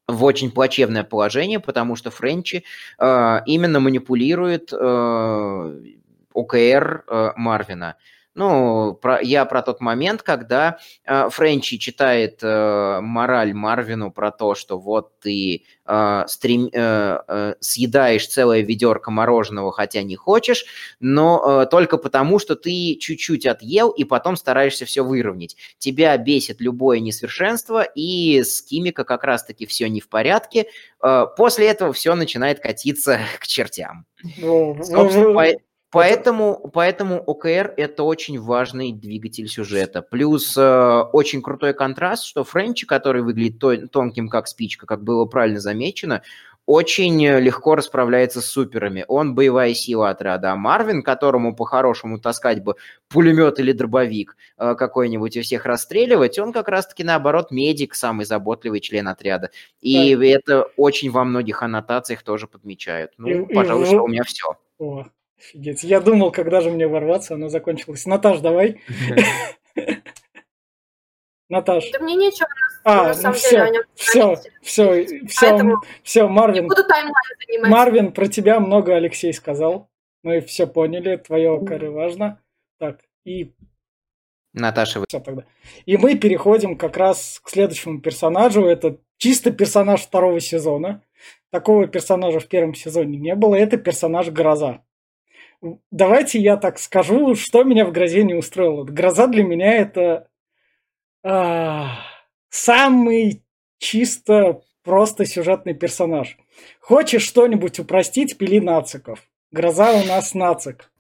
в очень плачевное положение, потому что Френчи именно манипулирует ОКР Марвина. Ну, про, я про тот момент, когда э, Френчи читает э, мораль Марвину про то, что вот ты э, стрим, э, э, съедаешь целое ведерко мороженого, хотя не хочешь, но э, только потому, что ты чуть-чуть отъел и потом стараешься все выровнять. Тебя бесит любое несовершенство, и с Кимика как раз-таки все не в порядке. Э, после этого все начинает катиться к чертям. Ну, Собственно, ну, по- Поэтому, поэтому ОКР это очень важный двигатель сюжета. Плюс э, очень крутой контраст, что Френчи, который выглядит то- тонким как спичка, как было правильно замечено, очень э, легко расправляется с суперами. Он боевая сила отряда. А Марвин, которому по-хорошему таскать бы пулемет или дробовик э, какой-нибудь и всех расстреливать, он как раз-таки наоборот медик, самый заботливый член отряда. И это очень во многих аннотациях тоже подмечают. Ну, И- и пожалуй, в- что у меня все. О, офигеть. Я думал, когда же мне ворваться, оно закончилось. Наташ, давай. Наташ. Да мне нечего А, на ну деле все, о нем все, все, все, Поэтому все, Не Марвин. буду таймлайн занимать. Марвин, про тебя много Алексей сказал. Мы все поняли, твое ОКР важно. Так, и Наташа, вы... все тогда. И мы переходим как раз к следующему персонажу. Это чисто персонаж второго сезона. Такого персонажа в первом сезоне не было. Это персонаж Гроза. Давайте я так скажу, что меня в Грозе не устроило. Гроза для меня это а, самый чисто просто сюжетный персонаж. Хочешь что-нибудь упростить, пили нациков. Гроза у нас нацик.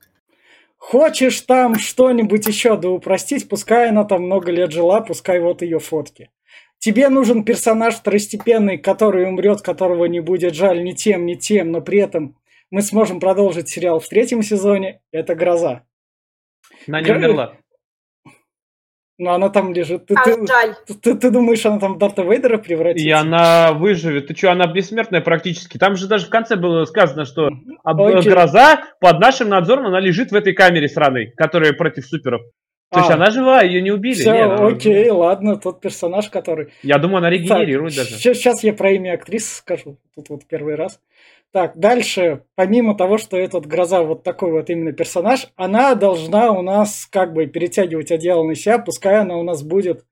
Хочешь там что-нибудь еще да упростить, пускай она там много лет жила, пускай вот ее фотки. Тебе нужен персонаж второстепенный, который умрет, которого не будет жаль ни тем, ни тем, но при этом мы сможем продолжить сериал в третьем сезоне. Это Гроза. Она не Гра- умерла. Но она там лежит. Ты, А, ты- жаль. ты- ты думаешь, она там в Дарта Вейдера превратится? И она выживет. Ты что, она бессмертная практически. Там же даже в конце было сказано, что об- Окей. гроза под нашим надзором, она лежит в этой камере сраной, которая против суперов. То есть А. она жива, ее не убили. Все, Нет, она- окей, ладно, тот персонаж, который... Я думаю, она регенерирует даже. Сейчас я про имя актрисы скажу. Тут вот первый раз. Так, дальше, помимо того, что этот Гроза вот такой вот именно персонаж, она должна у нас как бы перетягивать одеяло на себя, пускай она у нас будет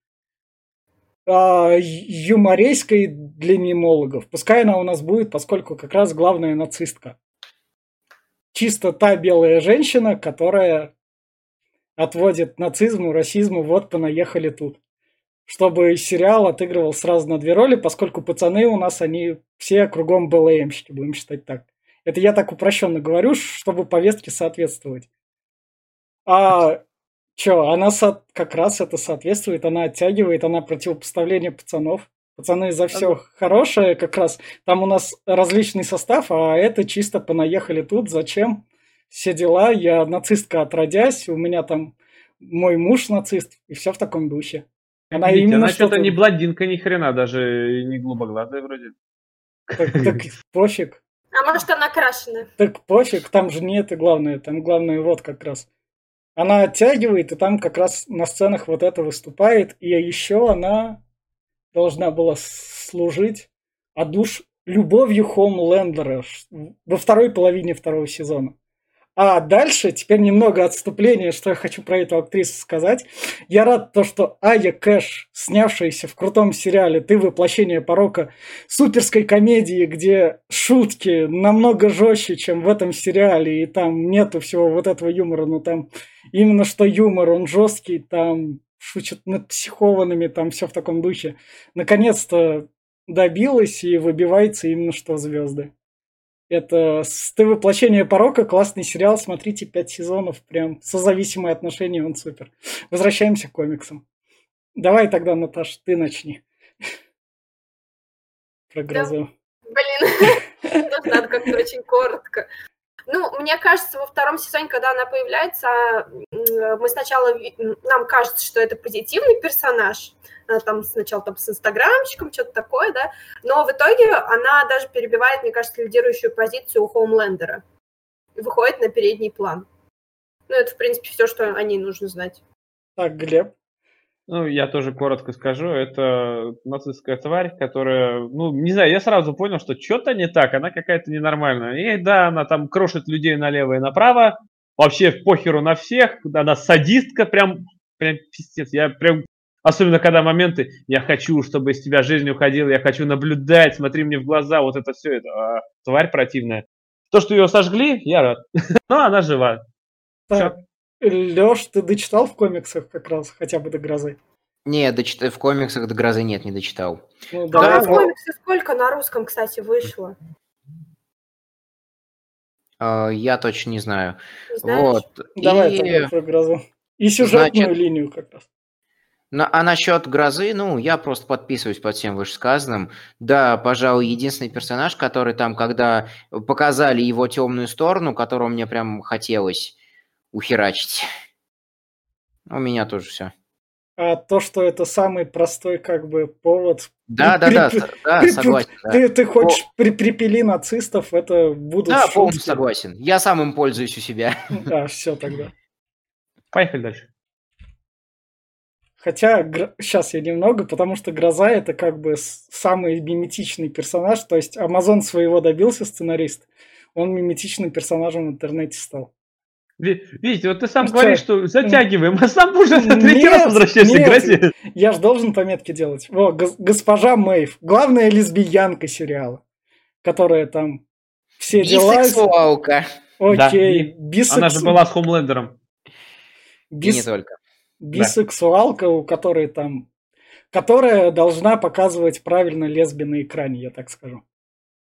ю- юморейской для немологов. Пускай она у нас будет, поскольку как раз главная нацистка. Чисто та белая женщина, которая отводит нацизму, расизму, вот понаехали тут чтобы сериал отыгрывал сразу на две роли, поскольку пацаны у нас, они все кругом БЛМщики, будем считать так. Это я так упрощенно говорю, чтобы повестке соответствовать. А что, она со- как раз это соответствует, она оттягивает, она противопоставление пацанов. Пацаны за все хорошее, как раз там у нас различный состав, а это чисто понаехали тут, зачем? Все дела, я нацистка отродясь, у меня там мой муж нацист, и все в таком духе. Она Видите, именно она что-то- не блондинка, ни хрена, даже не голубоглазая вроде. Так, так пофиг. А может, она крашеная? Так пофиг, там же не это главное, там главное вот как раз. Она оттягивает, и там как раз на сценах вот это выступает, и еще она должна была служить а душ любовью Хомлендера во второй половине второго сезона. А дальше, теперь немного отступления, что я хочу про эту актрису сказать. Я рад то, что Ая Кэш, снявшаяся в крутом сериале «Ты воплощение порока», суперской комедии, где шутки намного жестче, чем в этом сериале, и там нету всего вот этого юмора, но там именно что юмор, он жесткий, там шутят над психованными, там все в таком духе. Наконец-то добилась и выбивается именно что звезды. Это «Ты воплощение порока», классный сериал, смотрите, пять сезонов, прям созависимые отношения, он супер. Возвращаемся к комиксам. Давай тогда, Наташ, ты начни. Про грозу. Блин, тут надо как-то очень коротко. Ну, мне кажется, во втором сезоне, когда она появляется, м, мы сначала, нам кажется, что это позитивный персонаж, Она там сначала там с инстаграмчиком, что-то такое, да, но в итоге она даже перебивает, мне кажется, лидирующую позицию у Хоумлендера и выходит на передний план. Ну, это, в принципе, все, что о ней нужно знать. Так, Глеб. Ну, я тоже коротко скажу. Это нацистская тварь, которая, ну, не знаю, я сразу понял, что что-то не так, она какая-то ненормальная. И да, она там крошит людей налево и направо, вообще похеру на всех, она садистка, прям, прям пиздец, я прям Особенно, когда моменты, я хочу, чтобы из тебя жизнь уходила, я хочу наблюдать, смотри мне в глаза, вот это все, это а, тварь противная. То, что ее сожгли, я рад. Но она жива. Так, Леш, ты дочитал в комиксах как раз хотя бы до грозы? Не, дочит... в комиксах до грозы нет, не дочитал. Ну, да, а в комиксе сколько на русском, кстати, вышло? Uh, я точно не знаю. Знаешь? Вот. Давай И... про грозу. И сюжетную Значит, линию как раз. На- а насчет грозы, ну, я просто подписываюсь под всем вышесказанным. Да, пожалуй, единственный персонаж, который там, когда показали его темную сторону, которого мне прям хотелось ухерачить. У меня тоже все. А то, что это самый простой как бы повод. Да, да, да, При- да, при- согласен. да. Ты, ты хочешь при, припили нацистов, это будут Да, шутки. полностью согласен. Я сам им пользуюсь у себя. А, все тогда. Поехали дальше. Хотя сейчас я немного, потому что Гроза это как бы самый миметичный персонаж. То есть Амазон своего добился сценарист. Он миметичным персонажем в интернете стал. Ви- Видите, вот ты сам Ну, говоришь, что затягиваем, а сам уже Нет, третий раз возвращаешься к нет. грозе. Я же должен пометки делать. Во, гос- госпожа Мэйв. Главная лесбиянка сериала. Которая там все дела... Бисексуалка. Окей. Да, бисексу- Она же была с Хомлендером. И бис- не только. бисексуалка, у которой там... Которая должна показывать правильно лесби на экране, я так скажу.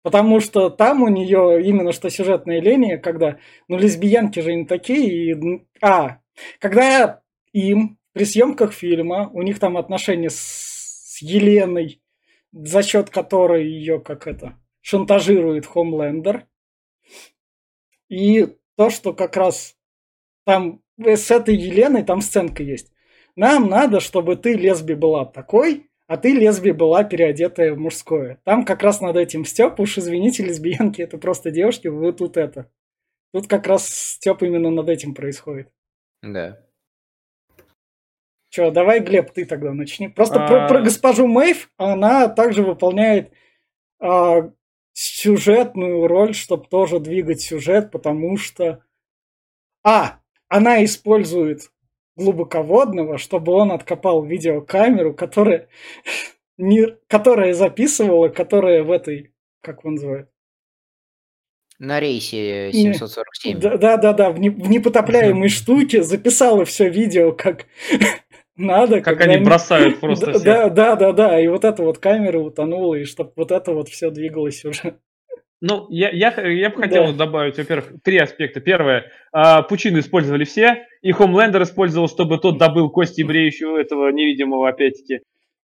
Потому что там у нее именно что сюжетная линия, когда, ну, лесбиянки же не такие, и, а, когда им при съемках фильма, у них там отношения с, с Еленой, за счет которой ее, как это, шантажирует Хомлендер, и то, что как раз там э, с этой Еленой там сценка есть. Нам надо, чтобы ты лесби была такой, а ты лесби была переодетая в мужское. Там как раз над этим Степ, уж извините, лесбиянки, это просто девушки, вы тут это. Тут как раз Степ именно над этим происходит. Да. Че, давай, Глеб, ты тогда начни. Просто про, А. про госпожу Мэйв, она также выполняет а, сюжетную роль, чтобы тоже двигать сюжет, потому что... А, она использует глубоководного, чтобы он откопал видеокамеру, которая, не, которая записывала, которая в этой, как он называет? На рейсе Не. 747. Да, да, да, да, в, не- в непотопляемой штуке записала все видео, как надо. Как когда они бросают просто да, всех. да, да, да, да, и вот эта вот камера утонула, и чтобы вот это вот все двигалось уже. Ну, я, я, я бы хотел Да. добавить, во-первых, три аспекта. Первое, а, пучину использовали все, и Хомлендер использовал, чтобы тот добыл кости бреющего этого невидимого, опять-таки.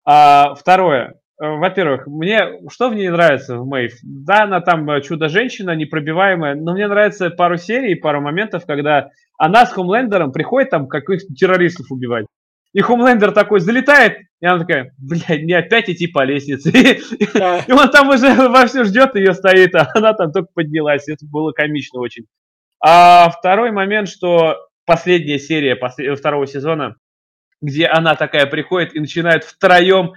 А, второе, э, во-первых, мне что в ней нравится в Мэйв? Да, она там чудо-женщина, непробиваемая, но мне нравится пару серий, пару моментов, когда она с Хомлендером приходит там каких-то террористов убивать. И Хомлендер такой залетает, и она такая, блядь, не опять идти по лестнице. Да. И он там уже вовсю ждет ее стоит, а она там только поднялась. Это было комично очень. А второй момент, что последняя серия после- второго сезона, где она такая приходит и начинает втроем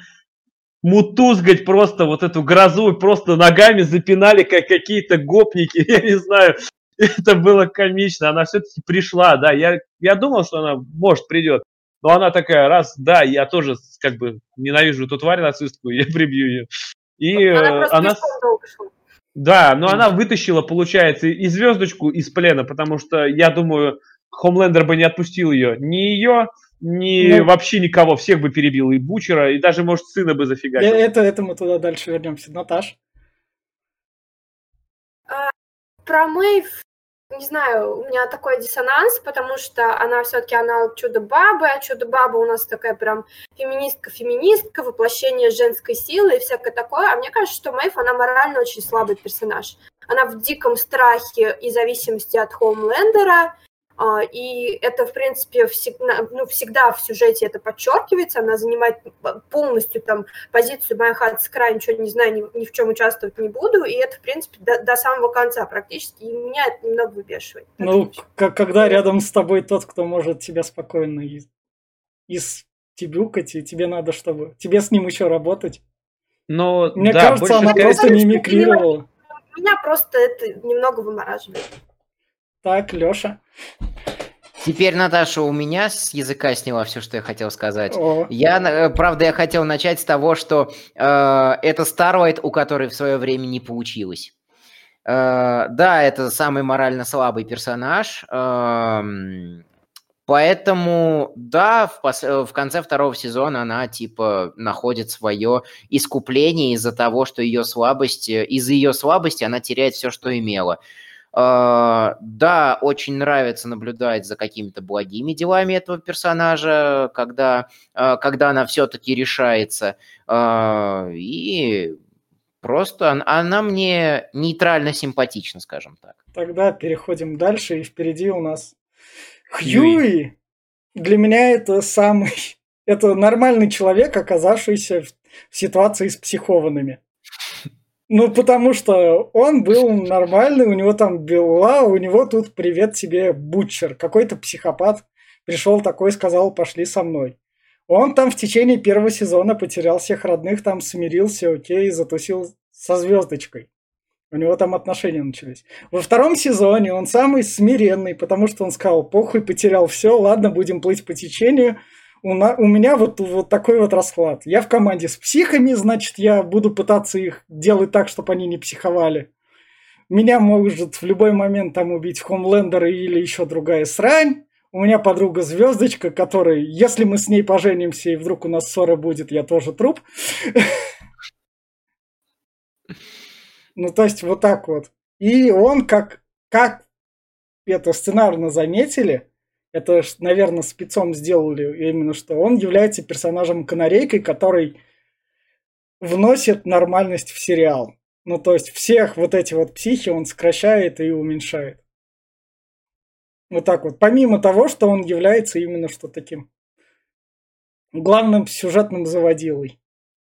мутузгать просто вот эту грозу, просто ногами запинали, как какие-то гопники, я не знаю. Это было комично, она все-таки пришла, да, я, я думал, что она, может, придет, но она такая, раз, да, я тоже как бы ненавижу эту тварь нацистку, я прибью ее. И Она э, просто она, шла. да, но она вытащила, получается, и звездочку из плена, потому что, я думаю, Хомлендер бы не отпустил ее. Ни ее, ни Ну. вообще никого. Всех бы перебил. И Бучера, и даже, может, сына бы Э, зафигачил. Это, это мы туда дальше вернемся. Наташ. Про Мэйв, не знаю, у меня такой диссонанс, потому что она все-таки она чудо-баба, а чудо-баба у нас такая прям феминистка-феминистка, воплощение женской силы и всякое такое. А мне кажется, что Мэйв, она морально очень слабый персонаж. Она в диком страхе и зависимости от Хоумлендера, и это, в принципе, всегда, ну, всегда в сюжете это подчеркивается, она занимает полностью там позицию «моя хата с края, ничего не знаю, ни, ни в чем участвовать не буду», и это, в принципе, до, до самого конца практически, и меня это немного выбешивает. Ну, к- когда рядом с тобой тот, кто может тебя спокойно из, из тебюкать, и тебе надо, чтобы... Тебе с ним еще работать. Но, Мне да, кажется, она просто не мимикрировала. Меня просто это немного вымораживает. Так, Леша. Теперь, Наташа, у меня с языка сняла все, что я хотел сказать. О, Я, э, правда, я хотел начать с того, что э, это Starlight, у которой в свое время не получилось. Э, да, это самый морально слабый персонаж. эм, поэтому, да, в, пос- э, в конце второго сезона она, типа, находит свое искупление из-за того, что ее слабость, э, из-за ее слабости она теряет все, что имела. Э, да, очень нравится наблюдать за какими-то благими делами этого персонажа, когда, э, когда она все-таки решается. Э, и просто он- она мне нейтрально симпатична, скажем так. тогда переходим дальше, и впереди у нас Хьюи. Для меня это самый... Это нормальный человек, оказавшийся в ситуации с психованными. Ну, потому что он был нормальный, у него там была, у него тут привет тебе Бутчер, какой-то психопат. Пришел такой, сказал, пошли со мной. Он там в течение первого сезона потерял всех родных, там смирился, окей, затусил со звездочкой. У него там отношения начались. Во втором сезоне он самый смиренный, потому что он сказал, похуй, потерял все, ладно, будем плыть по течению. У, на- у меня вот, вот такой вот расклад. Я в команде с психами, значит, я буду пытаться их делать так, чтобы они не психовали. Меня может в любой момент там убить Хомлендер или еще другая срань. У меня подруга Звездочка, которая, если мы с ней поженимся и вдруг у нас ссора будет, я тоже труп. Ну, то есть вот так вот. И он как, как это сценарно заметили, это, наверное, спецом сделали именно что он является персонажем-канарейкой, который вносит нормальность в сериал. Ну, то есть всех вот эти вот психи он сокращает и уменьшает. Вот так вот. Помимо того, что он является именно что таким главным сюжетным заводилой.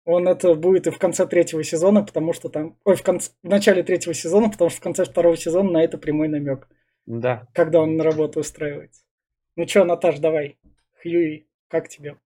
Он это будет и в конце третьего сезона, потому что там... Ой, в, конце, в начале третьего сезона, потому что в конце второго сезона на это прямой намек, Да. когда он на работу устраивается. Ну что, Наташ, давай. Хьюи, как тебе?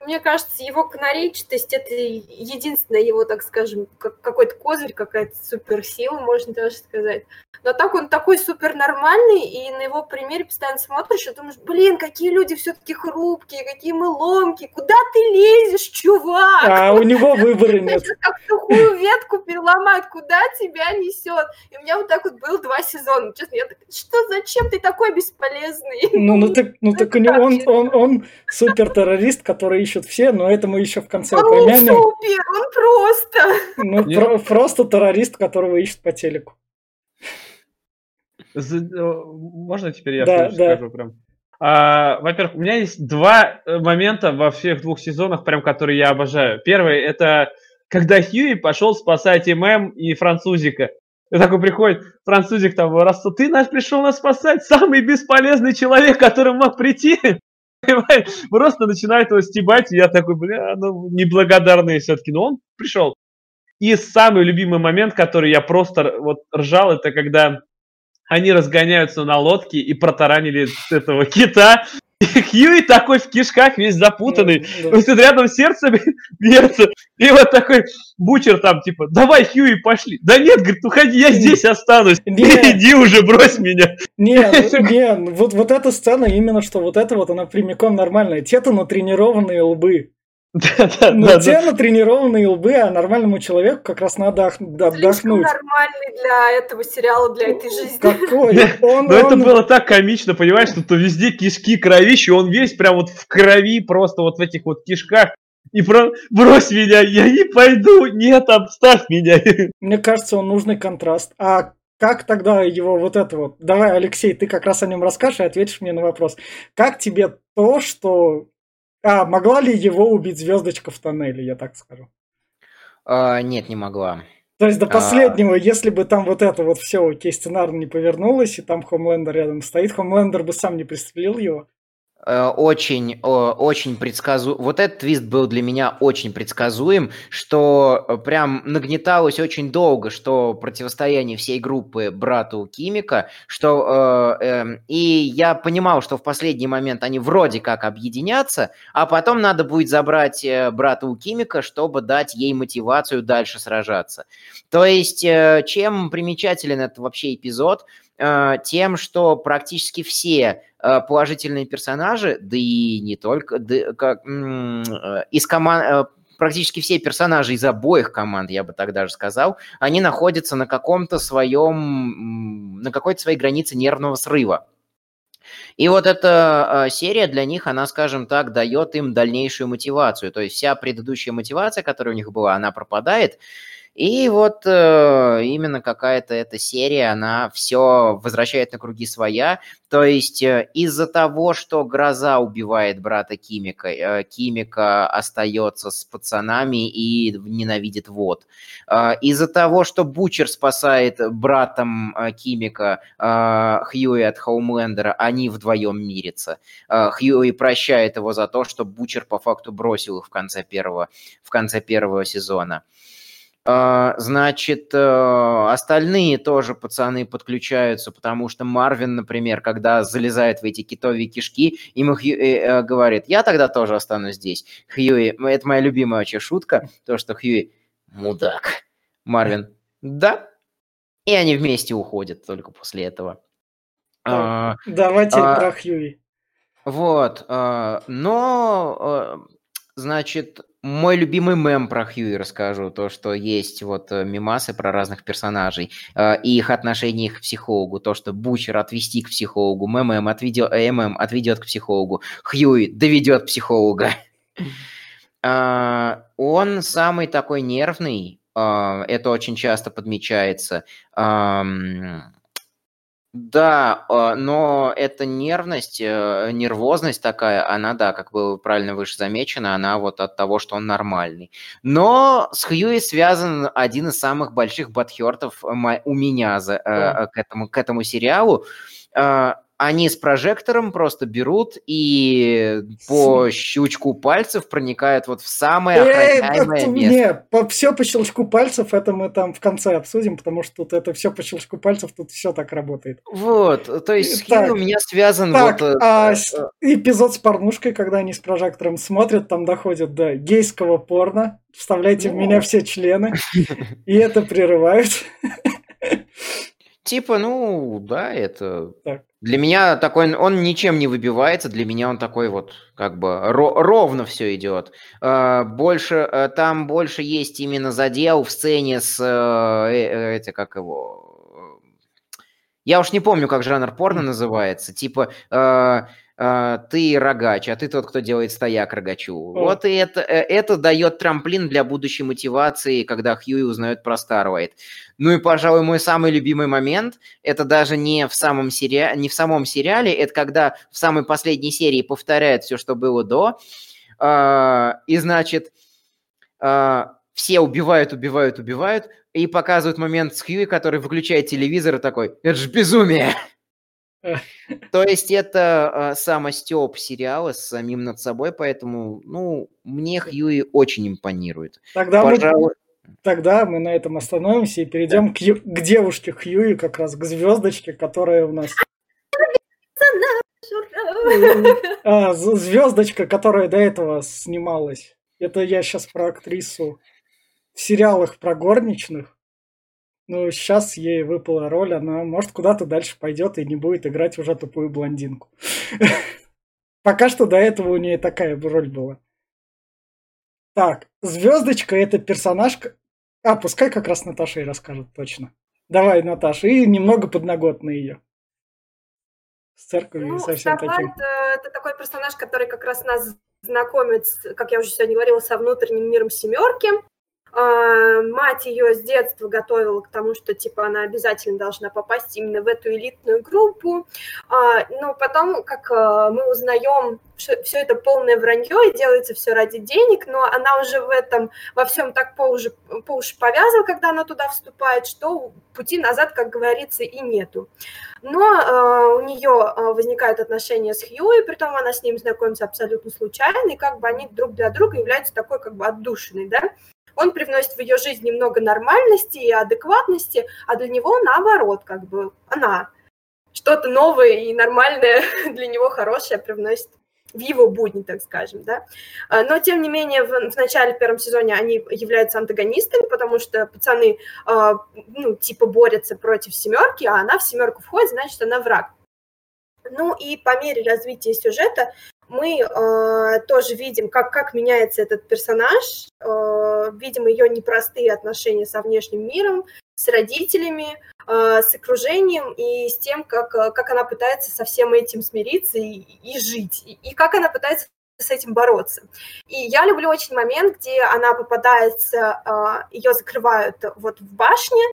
Ну, мне кажется, его канарейчатость – это единственное его, так скажем, как- какой-то козырь, какая-то суперсила, можно даже сказать. Но так он такой супер нормальный, и на его примере постоянно смотришь и думаешь, блин, какие люди все-таки хрупкие, какие мы ломкие, куда ты лезешь, чувак? А у него выбора нет. Как сухую ветку переломать, куда тебя несет. И у меня вот так вот было два сезона. Честно, я так, что, зачем ты такой бесполезный? Ну, ну так, ну так у него, он, он, он супер террорист, который ищут все, но это мы еще в конце Он не упомянем. супер, он просто. Ну, про- просто террорист, которого ищут по телеку. За- э, Можно теперь я Да, да. скажу прям? А, во-первых, у меня есть два э, момента во всех двух сезонах, прям которые я обожаю. Первый это когда Хьюи пошел спасать ММ и французика. И такой приходит, французик там, раз ты наш пришел нас спасать, самый бесполезный человек, который мог прийти. Просто начинает его стебать, и я такой, бля, ну, неблагодарный все-таки. Но он пришел. И самый любимый момент, который я просто вот ржал, это когда они разгоняются на лодке и протаранили этого кита. Хьюи такой в кишках весь запутанный. Да. Вот рядом сердце бьется. И вот такой бучер там, типа, давай, Хьюи, пошли. Да нет, говорит, уходи, я здесь останусь. Нет. Иди уже, брось меня. Не, ну, не, вот, вот эта сцена именно, что вот это вот, она прямиком нормальная. Те-то натренированные лбы. Да, да, Ну, да, те да. натренированные лбы, а нормальному человеку как раз надо ох- да, Слишком отдохнуть. нормальный для этого сериала, для этой жизни. Какой? Он, Но это он- было так комично, понимаешь, что то везде кишки, кровище, он весь прям вот в крови, просто вот в этих вот кишках. И про... брось меня, я не пойду, нет, обставь меня. Мне кажется, он нужный контраст. А как тогда его вот это вот... Давай, Алексей, ты как раз о нем расскажешь и ответишь мне на вопрос. Как тебе то, что... А, могла ли его убить звездочка в тоннеле, я так скажу? А, нет, не могла. То есть до А. последнего, если бы там вот это вот все окей, сценарно не повернулось, и там Хомлендер рядом стоит, Хомлендер бы сам не пристрелил его. Э, Очень, о, очень предсказуем. Вот этот твист был для меня очень предсказуем, что э, прям нагнеталось очень долго, что противостояние всей группы брату Кимика, что э, эм, и я понимал, что в последний момент они вроде как объединятся, а потом надо будет забрать э, брата у Кимика, чтобы дать ей мотивацию дальше сражаться. То есть, э, чем примечателен этот вообще эпизод? Э, тем, что практически все э, положительные персонажи, да и не только, да, как, э, из команд практически все персонажи из обоих команд, я бы так даже сказал, они находятся на каком-то своем, на какой-то своей границе нервного срыва. И вот эта серия для них, она, скажем так, дает им дальнейшую мотивацию. То есть вся предыдущая мотивация, которая у них была, она пропадает, и вот э, именно какая-то эта серия, она все возвращает на круги своя. То есть э, из-за того, что Гроза убивает брата Кимика, э, Кимика остается с пацанами и ненавидит Вод. Э, из-за того, что Бучер спасает братом э, Кимика э, Хьюи от Хоумлендера, они вдвоем мирятся. Э, Хьюи прощает его за то, что Бучер по факту бросил их в конце первого, в конце первого сезона. Значит, э, остальные тоже пацаны подключаются, потому что Марвин, например, когда залезает в эти китовые кишки, им Хью, э, э, говорит, я тогда тоже останусь здесь. Хьюи, это моя любимая вообще шутка, то, что Хьюи, мудак. Марвин, да. И они вместе уходят только после этого. А, давайте а, про Хьюи. Вот, а, но, а, значит, мой любимый мем про Хьюи расскажу, то, что есть вот э, мимасы про разных персонажей э, и их отношение к психологу, то, что Бучер отвести к психологу, ММ отведет, э, ММ отведет к психологу, Хьюи доведет психолога. Э, он самый такой нервный, э, это очень часто подмечается. Да, а, но эта нервность, э, нервозность такая, она, да, как было правильно выше замечено, она вот от того, что он нормальный. Но с Хьюи связан один из самых больших батхертов у меня за, э, к, этому, к этому сериалу. Они с прожектором просто берут и по щучку пальцев проникают вот в самое охраняемое место. Не, по, все по щелчку пальцев, это мы там в конце обсудим, потому что тут это все по щелчку пальцев, тут все так работает. Вот, то есть так, у меня связан так, вот... А, э, эпизод с порнушкой, когда они с прожектором смотрят, там доходят до гейского порно, вставляйте ну... в меня все члены, и это прерывают. Типа, ну, да, это... Так. Для меня такой, он ничем не выбивается, для меня он такой вот, как бы, ро- ровно все идет. А, больше, э, там больше есть именно задел в сцене с, э, э, это, как его... Я уж не помню, как жанр порно называется. Типа, а, ты рогач, а ты тот, кто делает стояк рогачу. Mm. Вот и это, э, это дает трамплин для будущей мотивации, когда Хьюи узнает про Старвайт. Ну и, пожалуй, мой самый любимый момент, это даже не в, самом сери... не в самом сериале, это когда в самой последней серии повторяют все, что было до, а, и, значит, а, все убивают, убивают, убивают, и показывают момент с Хьюи, который выключает телевизор и такой, это же безумие! То есть это э, самостеп сериала с самим над собой, поэтому, ну, мне Хьюи очень импонирует. Тогда, Пожалуй... мы, тогда мы на этом остановимся и перейдем да. к, к девушке Хьюи, как раз к звездочке, которая у нас... А, звездочка, которая до этого снималась. Это я сейчас про актрису в сериалах про горничных. Ну, сейчас ей выпала роль, она, может, куда-то дальше пойдет и не будет играть уже тупую блондинку. Пока что до этого у нее такая роль была. Так, звездочка это персонажка. А, пускай как раз Наташа и расскажет точно. Давай, Наташа, и немного подноготно ее. С церковью ну, совсем таким. Э, это такой персонаж, который как раз нас знакомит, как я уже сегодня говорила, со внутренним миром семерки. А, мать ее с детства готовила к тому, что типа она обязательно должна попасть именно в эту элитную группу. А, но потом, как а, мы узнаем, все это полное вранье и делается все ради денег, но она уже в этом во всем так по уши, по уши повязана, когда она туда вступает, что пути назад, как говорится, и нету. Но э, у нее возникают отношения с Хьюи, при том она с ним знакомится абсолютно случайно, и как бы они друг для друга являются такой как бы отдушиной, да он привносит в ее жизнь немного нормальности и адекватности, а для него наоборот, как бы она что-то новое и нормальное для него хорошее привносит в его будни, так скажем, да. А, но, тем не менее, в, в начале, в первом сезоне они являются антагонистами, потому что пацаны, э, ну, типа, борются против семерки, а она в семерку входит, значит, она враг. Ну и по мере развития сюжета мы э, тоже видим, как, как меняется этот персонаж, э, видим ее непростые отношения со внешним миром, с родителями, э, с окружением и с тем, как, как она пытается со всем этим смириться и, и жить, и, и как она пытается с этим бороться. И я люблю очень момент, где она попадается, э, ее закрывают вот в башне,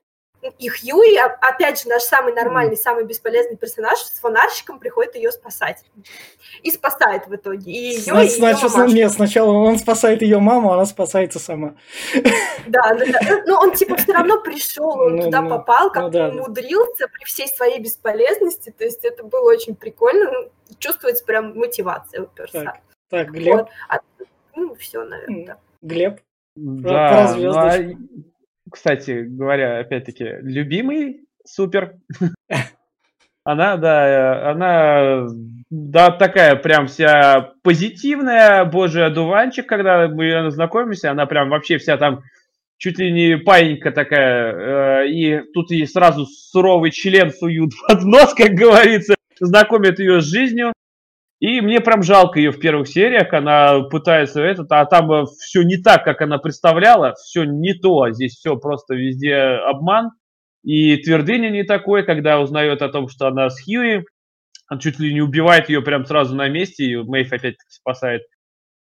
и Хьюи, опять же, наш самый нормальный, самый бесполезный персонаж с фонарщиком приходит ее спасать. И спасает в итоге. И ее, Значит, и ее сначала, нет, сначала он спасает ее маму, а она спасается сама. Да, да, да. Но он типа все равно пришел, он ну, туда ну, попал, как ну, да, умудрился при всей своей бесполезности. То есть это было очень прикольно. Ну, чувствуется прям мотивация у персонажа. Так, так Глеб. Вот. А, ну, все, наверное, да. Глеб. Да, ну, а кстати говоря, опять-таки, любимый супер. Она, да, она, да, такая прям вся позитивная, божий одуванчик, когда мы знакомимся, она прям вообще вся там чуть ли не паинька такая, э, и тут ей сразу суровый член суют под нос, как говорится, знакомят ее с жизнью. И мне прям жалко ее в первых сериях, она пытается этот, а там все не так, как она представляла, все не то, а здесь все просто везде обман. И твердыня не такой, когда узнает о том, что она с Хьюи, он чуть ли не убивает ее прям сразу на месте, и Мэйв опять-таки спасает.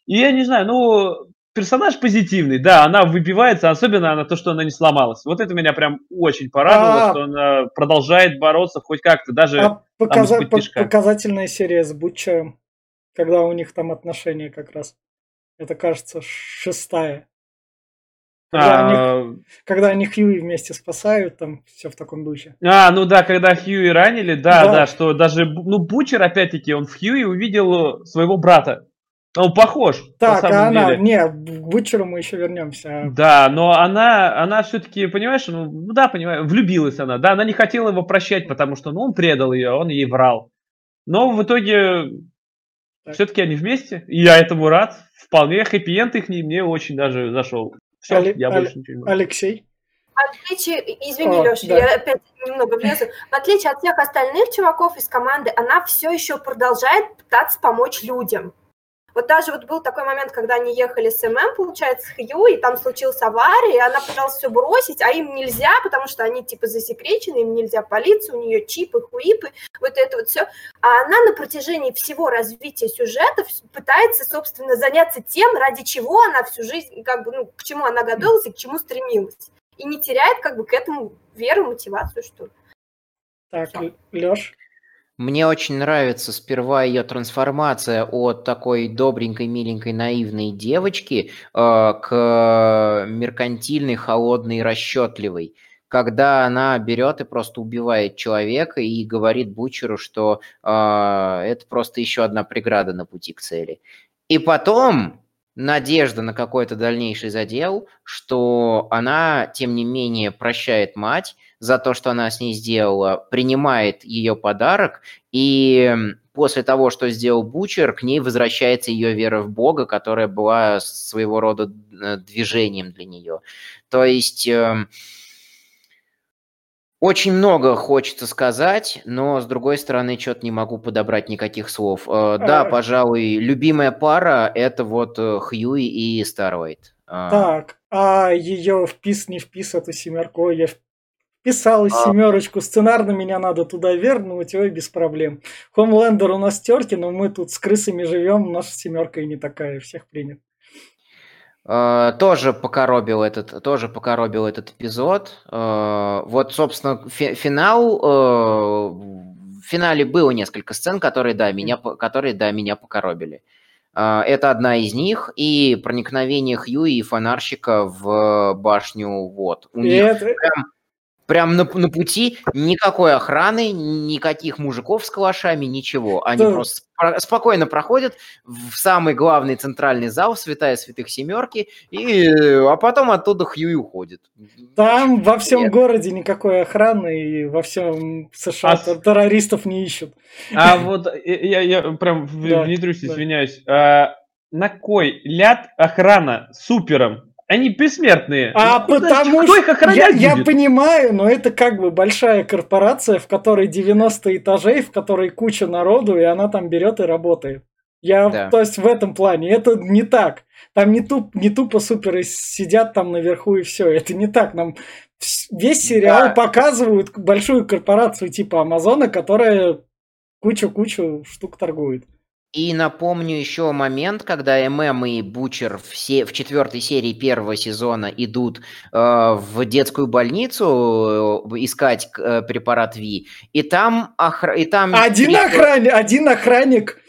И я не знаю, ну, персонаж позитивный, да, она выбивается, особенно на то, что она не сломалась. Вот это меня прям очень порадовало, а, что она продолжает бороться хоть как-то, даже а показа- показательная серия с Бутчером, когда у них там отношения как раз. Это, кажется, шестая. Когда, а... они, когда они Хьюи вместе спасают, там все в таком духе. А, ну да, когда Хьюи ранили, да, да, да что даже, ну, Бучер, опять-таки, он в Хьюи увидел своего брата. Он похож. Так, а она, деле. не, к Бутчеру мы еще вернемся. Да, но она, она все-таки, понимаешь, ну, ну да, понимаю, влюбилась она. Да, она не хотела его прощать, потому что, ну, он предал ее, он ей врал. Но в итоге все-таки они вместе, и я этому рад. Вполне хэппи-энд их мне очень даже зашел. Все, Али- я больше Али- ничего не могу. Алексей? В отличие, извини, О, Леша, да. я опять немного влезу. В отличие от всех остальных чуваков из команды, она все еще продолжает пытаться помочь людям. Вот даже вот был такой момент, когда они ехали с ММ, получается, с Хью, и там случилась авария, и она пыталась все бросить, а им нельзя, потому что они типа засекречены, им нельзя полицию, у нее чипы, хуипы, вот это вот все. А она на протяжении всего развития сюжета пытается, собственно, заняться тем, ради чего она всю жизнь, как бы, ну, к чему она готовилась и к чему стремилась. И не теряет как бы к этому веру, мотивацию, что ли. Так, Леш? Мне очень нравится сперва ее трансформация от такой добренькой, миленькой, наивной девочки э, к меркантильной, холодной, расчетливой. Когда она берет и просто убивает человека и говорит Бучеру, что э, это просто еще одна преграда на пути к цели. И потом надежда на какой-то дальнейший задел, что она, тем не менее, прощает мать, за то, что она с ней сделала, принимает ее подарок, и после того, что сделал Бучер, к ней возвращается ее вера в Бога, которая была своего рода э, движением для нее. То есть... Очень много хочется сказать, но с другой стороны, что-то не могу подобрать никаких слов. Э, да, а. пожалуй, любимая пара это вот э, Хьюи и Старвайт. Так, а ее впис не впис эту семерку, я Писал а... семерочку, сценарно меня надо туда вернуть, ой, без проблем. Хомлендер у нас терки, но мы тут с крысами живем, наша семерка и не такая, всех принят. Uh, тоже покоробил этот, тоже покоробил этот эпизод. Uh, вот, собственно, фи- финал. Uh, в финале было несколько сцен, которые, да, меня, которые, да, меня покоробили. Это одна из них, и проникновение Хью и фонарщика в башню, вот. У них это... прям Прям на, на пути никакой охраны, никаких мужиков с калашами, ничего. Они Да. просто спро- спокойно проходят в самый главный центральный зал, святая святых семерки, и, а потом оттуда Хьюи уходит. Там во всем Нет. городе никакой охраны и во всем США А террористов не ищут. А вот я, я прям в- Да, внедрюсь, да. извиняюсь. А, на кой ляд охрана супером? Они бессмертные. А Ну, потому что их охранять я, я понимаю, но это как бы большая корпорация, в которой 90 этажей, в которой куча народу, и она там берет и работает. Я, Да. то есть в этом плане, это не так. Там не, туп, не тупо суперы сидят там наверху и все. Это не так. Нам весь сериал Да. показывают большую корпорацию типа Амазона, которая кучу-кучу штук торгует. И напомню еще момент, когда ММ и Бучер все в четвертой серии первого сезона идут э, в детскую больницу э, искать э, препарат Ви, и там охра... и там Один три- охранник, один охранник,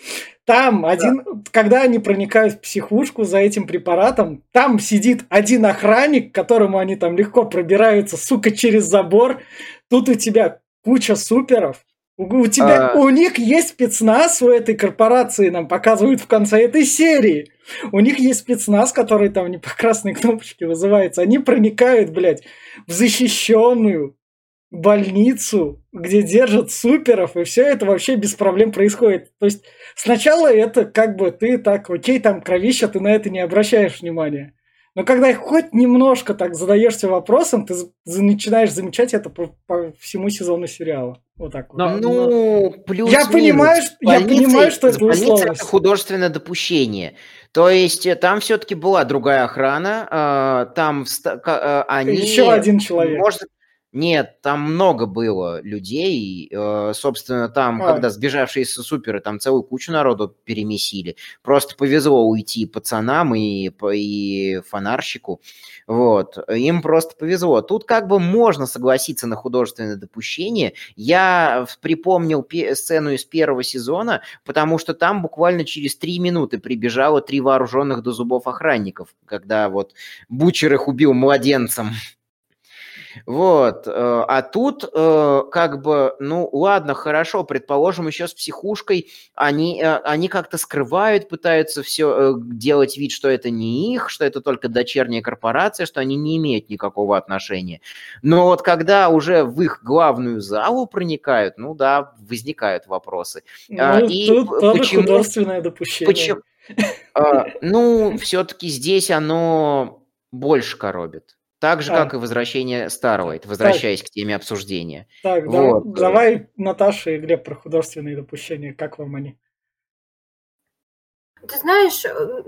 там один, когда они проникают в психушку за этим препаратом, там сидит один охранник, к которому они там легко пробираются, сука, через забор. Тут у тебя куча суперов. У, тебя, А. у них есть спецназ у этой корпорации, нам показывают в конце этой серии. У них есть спецназ, который там не по красной кнопочке вызывается. Они проникают, блядь, в защищенную больницу, где держат суперов, и все это вообще без проблем происходит. То есть сначала это как бы ты так, окей, там кровища, ты на это не обращаешь внимания. Но когда хоть немножко так задаешься вопросом, ты начинаешь замечать это по, по всему сезону сериала. Вот так вот. Но- Ну, плюс Я понимаю, что- я понимаю, что это условность. это художественное допущение. То есть э, там все-таки была другая охрана, э, там э, они... Еще один человек. Может, нет, там много было людей, э, собственно, там, А. когда сбежавшиеся суперы, там целую кучу народу перемесили. Просто повезло уйти пацанам и, и фонарщику. Вот. Им просто повезло. Тут как бы можно согласиться на художественное допущение. Я припомнил сцену из первого сезона, потому что там буквально через три минуты прибежало три вооруженных до зубов охранников, когда вот Бучер их убил младенцем. Вот. э, А тут э, как бы, ну ладно, хорошо, предположим, еще с психушкой они, э, они как-то скрывают, пытаются все делать вид, что это не их, что это только дочерняя корпорация, что они не имеют никакого отношения. Но вот когда уже в их главную залу проникают, ну да, возникают вопросы. а, Ну, и тут почему- художественное допущение. Почему? А, Ну, все-таки здесь оно больше коробит. Так же, А. как и возвращение Starlight, возвращаясь к теме обсуждения. Так, да, Вот. давай, Наташа и Глеб, про художественные допущения. Как вам они? Ты знаешь, э,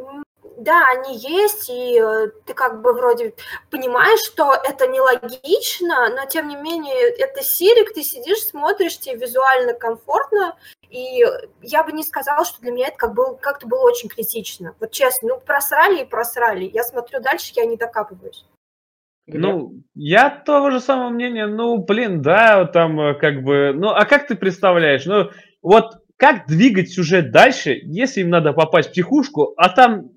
да, они есть, и э, ты как бы вроде понимаешь, что это нелогично, но тем не менее это серик, ты сидишь, смотришь, тебе визуально комфортно, и я бы не сказала, что для меня это как был, как-то было очень критично. Вот честно, ну просрали и просрали. Я смотрю дальше, я не докапываюсь. Ну, я того же самого мнения. Ну, блин, да, там э, как бы... Ну, а как ты представляешь? Ну, вот как двигать сюжет дальше, если им надо попасть в психушку, а там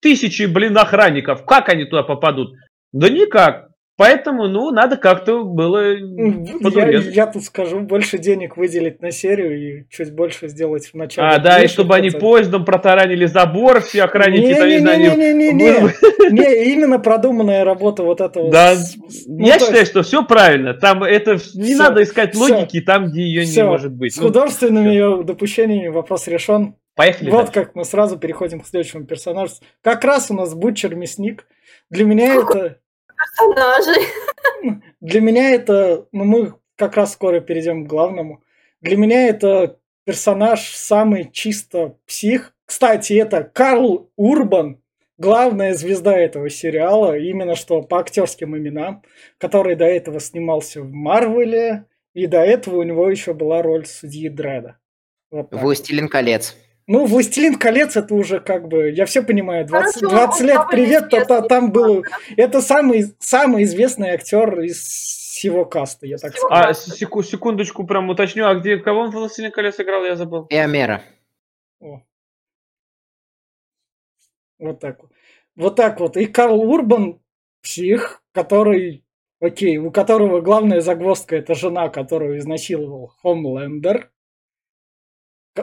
тысячи, блин, охранников. Как они туда попадут? Да никак. Поэтому, ну, надо как-то было Я, я тут скажу, больше денег выделить на серию и чуть больше сделать в начале. А, да, и чтобы они поездом протаранили забор, все охранники, там, не знаю, они- Не-не-не-не-не-не. Не, именно продуманная работа вот этого. Да, ну, я считаю, что все правильно. Там это не надо искать логики там, где ее не всё, может быть. С Ну, художественными ее допущениями вопрос решен. поехали. Вот дальше. как мы сразу переходим к следующему персонажу. Как раз у нас Бутчер Мясник. Для меня это... Персонажи. Для меня это... Ну, мы как раз скоро перейдем к главному. Для меня это персонаж самый чисто псих. Кстати, это Карл Урбан, главная звезда этого сериала, именно что по актерским именам, который до этого снимался в Марвеле, и до этого у него еще была роль судьи Дреда. Вот так. «Властелин колец». Ну, «Властелин колец» это уже как бы, я все понимаю, 20, Короче, он- 20 он лет привет, то, известный там был, это самый, самый известный актер из всего каста, я так скажу. А, секу- секундочку, прям уточню, а где, кого он в «Властелин колец» играл, я забыл. Эомера. О. Вот так вот. Вот так вот. И Карл Урбан псих, который окей, у которого главная загвоздка это жена, которую изнасиловал Хомлендер,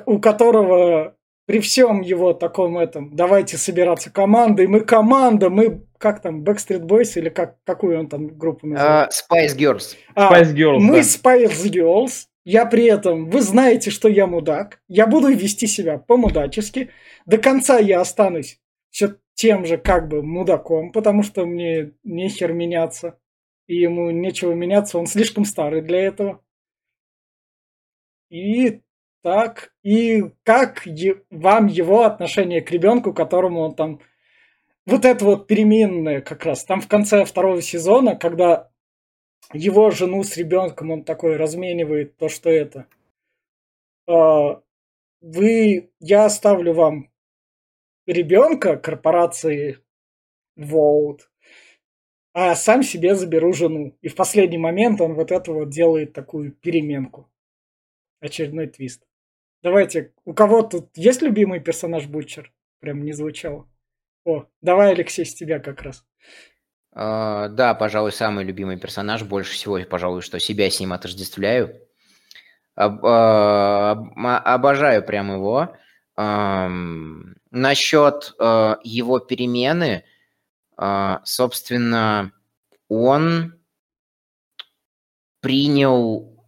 у которого при всем его таком этом, давайте собираться командой, мы команда, мы, как там, Backstreet Boys или как, какую он там группу называет? Uh, Spice Girls. А, Spice Girls, Мы да. Spice Girls, я при этом, вы знаете, что я мудак, я буду вести себя по-мудачески, до конца я останусь все тем же как бы мудаком, потому что мне нехер меняться, и ему нечего меняться, он слишком старый для этого. И так, и как вам его отношение к ребенку, которому он там... Вот это вот переменная как раз. Там в конце второго сезона, когда его жену с ребенком он такой разменивает то, что это. А, вы, я оставлю вам ребенка корпорации Vote, а сам себе заберу жену. И в последний момент он вот это вот делает такую переменку. Очередной твист. Давайте, у кого тут есть любимый персонаж Бутчер? Прям не звучало. О, давай, Алексей, с тебя как раз. Uh, да, пожалуй, самый любимый персонаж. Больше всего, пожалуй, что себя с ним отождествляю. Об, uh, обожаю прям его. Uh, насчет его перемены, собственно, он принял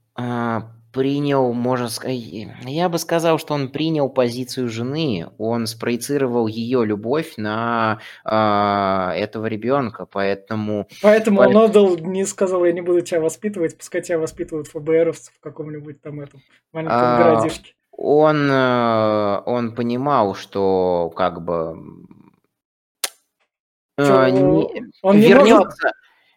принял, можно сказать, я бы сказал, что он принял позицию жены, он спроецировал ее любовь на э, этого ребенка, поэтому... Поэтому по... он отдал, не сказал, я не буду тебя воспитывать, пускай тебя воспитывают ФБРовцы в каком-нибудь там этом маленьком а, городишке. Он, э, он понимал, что как бы... Что, э, не, он вернется... Не может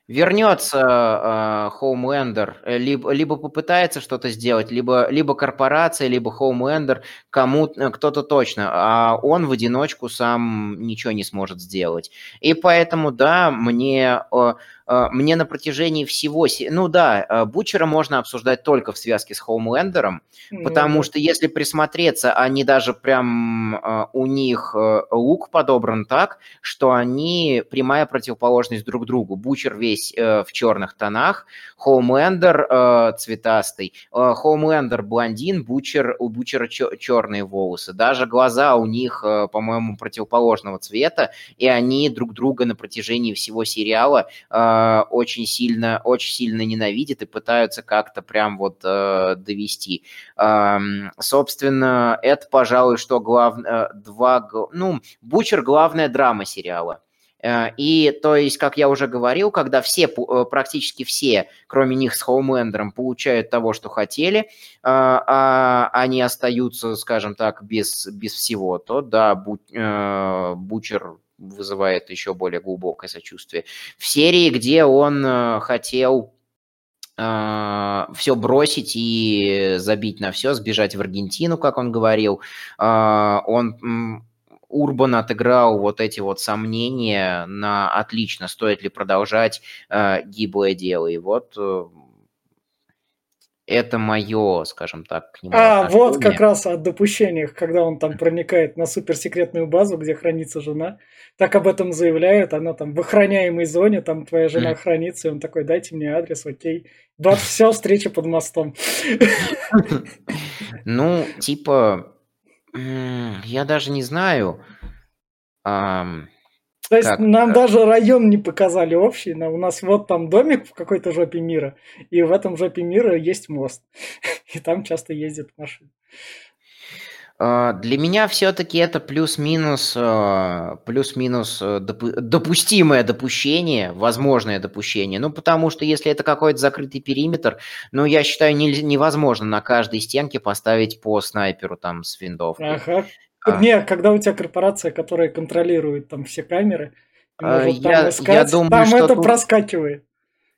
вернется Хоумлендер, э, либо, либо попытается что-то сделать, либо, либо корпорация, либо Хоумлендер, кому э, кто-то точно, а он в одиночку сам ничего не сможет сделать. И поэтому, да, мне а, мне на протяжении всего... Ну да, а, Бучера можно обсуждать только в связке с Хоумлендером, mm-hmm. потому что если присмотреться, они даже прям... А, у них лук подобран так, что они прямая противоположность друг другу. Бучер весь э, в черных тонах, Хоумлендер э, цветастый, Хоумлендер блондин, Бучер, у Бучера черные волосы. Даже глаза у них, э, по-моему, противоположного цвета, и они друг друга на протяжении всего сериала а, очень сильно, очень сильно ненавидят и пытаются как-то прям вот э, довести. Э, собственно, это, пожалуй, что главное, два, ну, Бучер главная драма сериала. Э, и то есть, как я уже говорил, когда все, э, практически все, кроме них с Хоумлендером, получают того, что хотели, а они остаются, скажем так, без, без всего, то да, Бучер вызывает еще более глубокое сочувствие. В серии, где он э, хотел э, все бросить и забить на все, сбежать в Аргентину, как он говорил. Uh, он Урбан отыграл вот эти вот сомнения на отлично, стоит ли продолжать гиблое дело. И вот это мое, скажем так, к нему А, отношение. вот как раз о допущениях, когда он там проникает на суперсекретную базу, где хранится жена. Так об этом заявляет, она там в охраняемой зоне, там твоя жена mm. хранится, и он такой, дайте мне адрес, окей. Вот все, встреча под мостом. Ну, типа, я даже не знаю. То есть как? нам даже район не показали общий, но у нас вот там домик в какой-то жопе мира, и в этом жопе мира есть мост, и там часто ездят машины. А, для меня все-таки это плюс-минус, а, плюс-минус э, допустимое допущение, возможное допущение. Ну, потому что если это какой-то закрытый периметр, ну, я считаю, невозможно на каждой стенке поставить по снайперу там с винтовкой. Ага. А. Не, когда у тебя корпорация, которая контролирует там все камеры, а, я, искать, я думаю, там что это тут... проскакивает.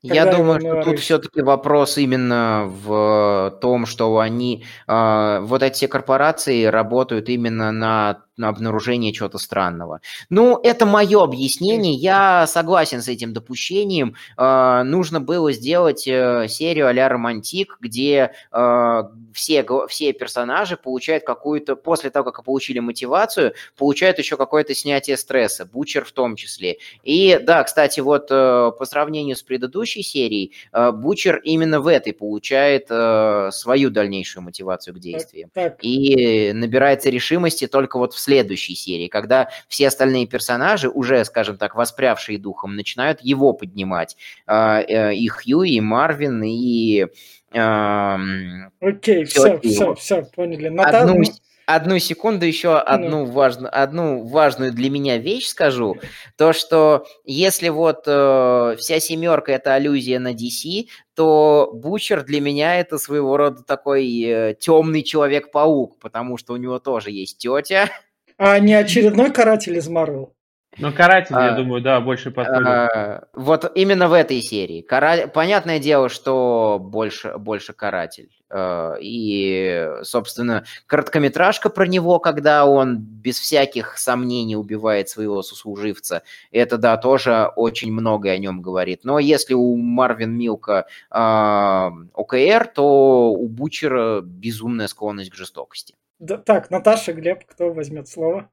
Я думаю, что тут все-таки вопрос именно в том, что они, э, вот эти корпорации работают именно на обнаружение чего-то странного. Ну, это мое объяснение, я согласен с этим допущением. Э, нужно было сделать э, серию а-ля Романтик, где э, все, все персонажи получают какую-то, после того, как получили мотивацию, получают еще какое-то снятие стресса, Бучер в том числе. И да, кстати, вот э, по сравнению с предыдущей серией, э, Бучер именно в этой получает э, свою дальнейшую мотивацию к действиям. Так, так. И набирается решимости только вот в следующей серии, когда все остальные персонажи, уже, скажем так, воспрявшие духом, начинают его поднимать. И Хью, и Марвин, и Окей, все, все, все, поняли. Ната... Одну, одну секунду еще одну, ну. важную, одну важную для меня вещь скажу. То, что если вот э, вся семерка это аллюзия на DC, то Бучер для меня это своего рода такой э, темный человек-паук, потому что у него тоже есть тетя. А не очередной каратель из Марвел? Ну, каратель, а, я думаю, да, больше подходит. А, вот именно в этой серии. Кара... Понятное дело, что больше, больше каратель. А, и, собственно, короткометражка про него, когда он без всяких сомнений убивает своего сослуживца, это, да, тоже очень многое о нем говорит. Но если у Марвин Милка а, ОКР, то у Бучера безумная склонность к жестокости. Да, так, Наташа, Глеб, кто возьмет слово?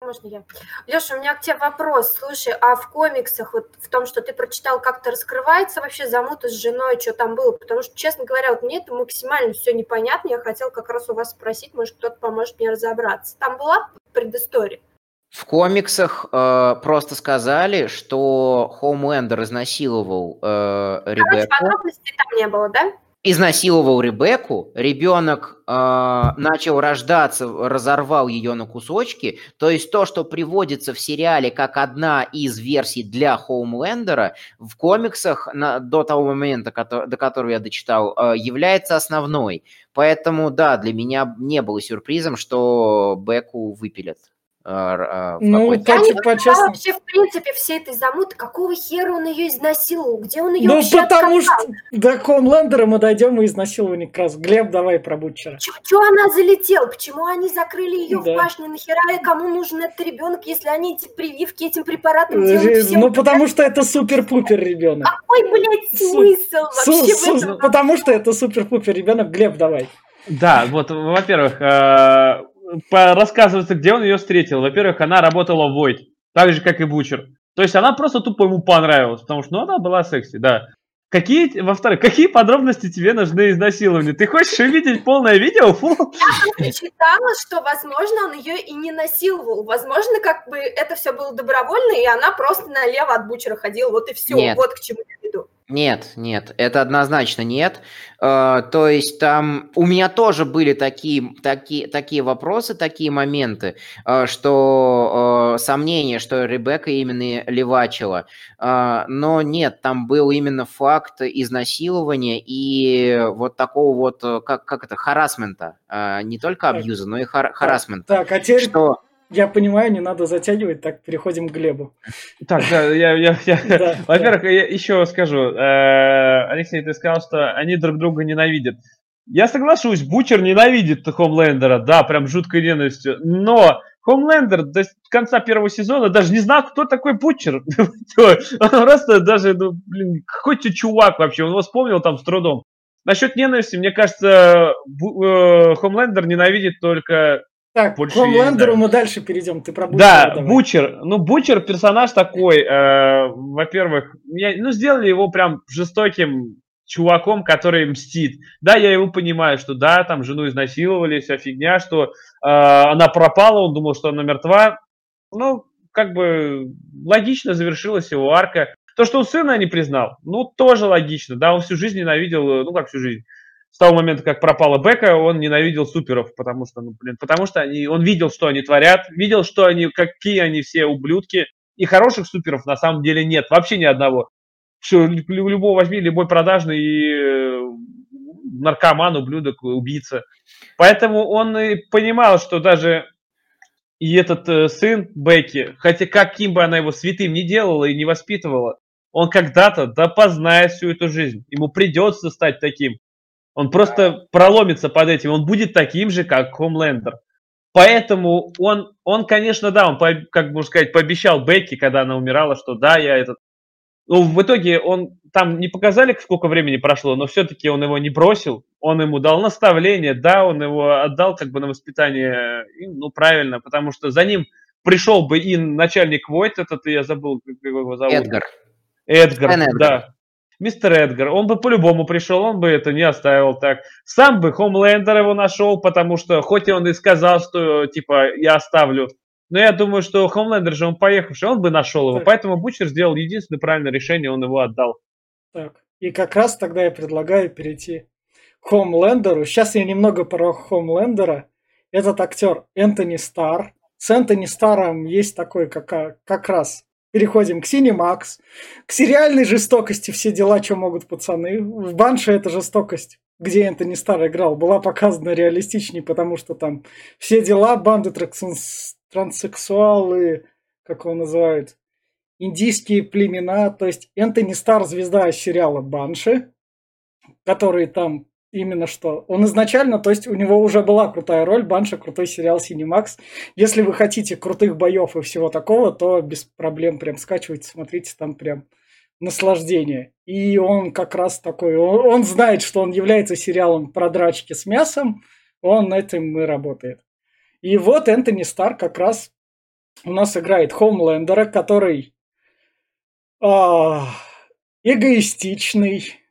Можно я? Леша, у меня к тебе вопрос. Слушай, а в комиксах, вот в том, что ты прочитал, как-то раскрывается вообще замута с женой, что там было? Потому что, честно говоря, вот мне это максимально все непонятно. Я хотел как раз у вас спросить, может, кто-то поможет мне разобраться. Там была предыстория? В комиксах э, просто сказали, что Хоумлендер изнасиловал э, Ребекку. Короче, подробностей там не было, да? Изнасиловал Ребекку, ребенок э, начал рождаться, разорвал ее на кусочки. То есть то, что приводится в сериале как одна из версий для Хоумлендера, в комиксах на, до того момента, который, до которого я дочитал, э, является основной. Поэтому, да, для меня не было сюрпризом, что Беку выпилят. А, а, ну, так, я по-честному. вообще, в принципе, все этой замуты, какого хера он ее изнасиловал? Где он ее Ну, потому что до Хомлендера мы дойдем и изнасилование как раз. Глеб, давай про Бутчера. Чего она залетела? Почему они закрыли ее да. в башне? Нахера и кому нужен этот ребенок, если они эти прививки этим препаратом делают? Всем ну, потому что это супер-пупер ребенок. Какой, блядь, смысл вообще в этом? Потому что это супер-пупер ребенок. Глеб, давай. Да, вот, во-первых, э, рассказывается, где он ее встретил. Во-первых, она работала в Void, так же, как и Бучер. То есть она просто тупо ему понравилась, потому что ну, она была секси, да. Какие, во-вторых, какие подробности тебе нужны изнасилования? Ты хочешь увидеть полное видео? Фу. Я читала, что, возможно, он ее и не насиловал. Возможно, как бы это все было добровольно, и она просто налево от Бучера ходила. Вот и все. Нет. Вот к чему я веду. Нет, нет, это однозначно нет. Э, то есть там у меня тоже были такие, такие, такие вопросы, такие моменты, э, что э, сомнения, что Ребекка именно левачила. Но нет, там был именно факт изнасилования и вот такого вот, как, как это, харасмента. Не только абьюза, но и хар- харасмента. Так, а теперь... Что я понимаю, не надо затягивать, так переходим к Глебу. Так, да, я, я, я... Да, во-первых, да. я еще скажу, э, Алексей, ты сказал, что они друг друга ненавидят. Я соглашусь, Бучер ненавидит Хомлендера, да, прям жуткой ненавистью, но Хомлендер до конца первого сезона даже не знал, кто такой Бучер. Он просто даже, ну, блин, какой-то чувак вообще, он его вспомнил там с трудом. Насчет ненависти, мне кажется, э, Хомлендер ненавидит только так, больше к Хомлендеру мы дальше перейдем. Ты про Бучера Да, давай. Бучер. Ну, Бучер персонаж такой, э, во-первых, я, ну, сделали его прям жестоким чуваком, который мстит. Да, я его понимаю, что да, там жену изнасиловали, вся фигня, что э, она пропала, он думал, что она мертва. Ну, как бы логично завершилась его арка. То, что он сына не признал, ну, тоже логично. Да, он всю жизнь ненавидел, ну, как всю жизнь с того момента, как пропала Бека, он ненавидел суперов, потому что, ну, блин, потому что они, он видел, что они творят, видел, что они, какие они все ублюдки, и хороших суперов на самом деле нет, вообще ни одного. Что, любого возьми, любой продажный э, наркоман, ублюдок, убийца. Поэтому он и понимал, что даже и этот э, сын Бекки, хотя каким бы она его святым не делала и не воспитывала, он когда-то да познает всю эту жизнь. Ему придется стать таким. Он просто проломится под этим, он будет таким же, как Хомлендер. Поэтому он, он, конечно, да, он, как можно сказать, пообещал Бекки, когда она умирала, что да, я этот... Ну, в итоге он, там не показали, сколько времени прошло, но все-таки он его не бросил, он ему дал наставление, да, он его отдал как бы на воспитание, ну, правильно, потому что за ним пришел бы и начальник Войт, этот, я забыл, как его зовут. Эдгар. Эдгар, Эдгар. да мистер Эдгар, он бы по-любому пришел, он бы это не оставил так. Сам бы Хомлендер его нашел, потому что, хоть и он и сказал, что, типа, я оставлю, но я думаю, что Хомлендер же он поехавший, он бы нашел его. Так. Поэтому Бучер сделал единственное правильное решение, он его отдал. Так, и как раз тогда я предлагаю перейти к Хомлендеру. Сейчас я немного про Хомлендера. Этот актер Энтони Стар. С Энтони Старом есть такой как, как раз Переходим к Cinemax, к сериальной жестокости, все дела, что могут пацаны. В Банше эта жестокость, где Энтони Стар играл, была показана реалистичнее, потому что там все дела, банды транссексуалы, как его называют, индийские племена. То есть Энтони Стар звезда сериала Банши, который там Именно что. Он изначально, то есть у него уже была крутая роль, Банша, крутой сериал Cinemax. Если вы хотите крутых боев и всего такого, то без проблем прям скачивайте, смотрите, там прям наслаждение. И он как раз такой, он, он знает, что он является сериалом про драчки с мясом, он на этом и работает. И вот Энтони Стар как раз у нас играет Хомлендера, который а, эгоистичный,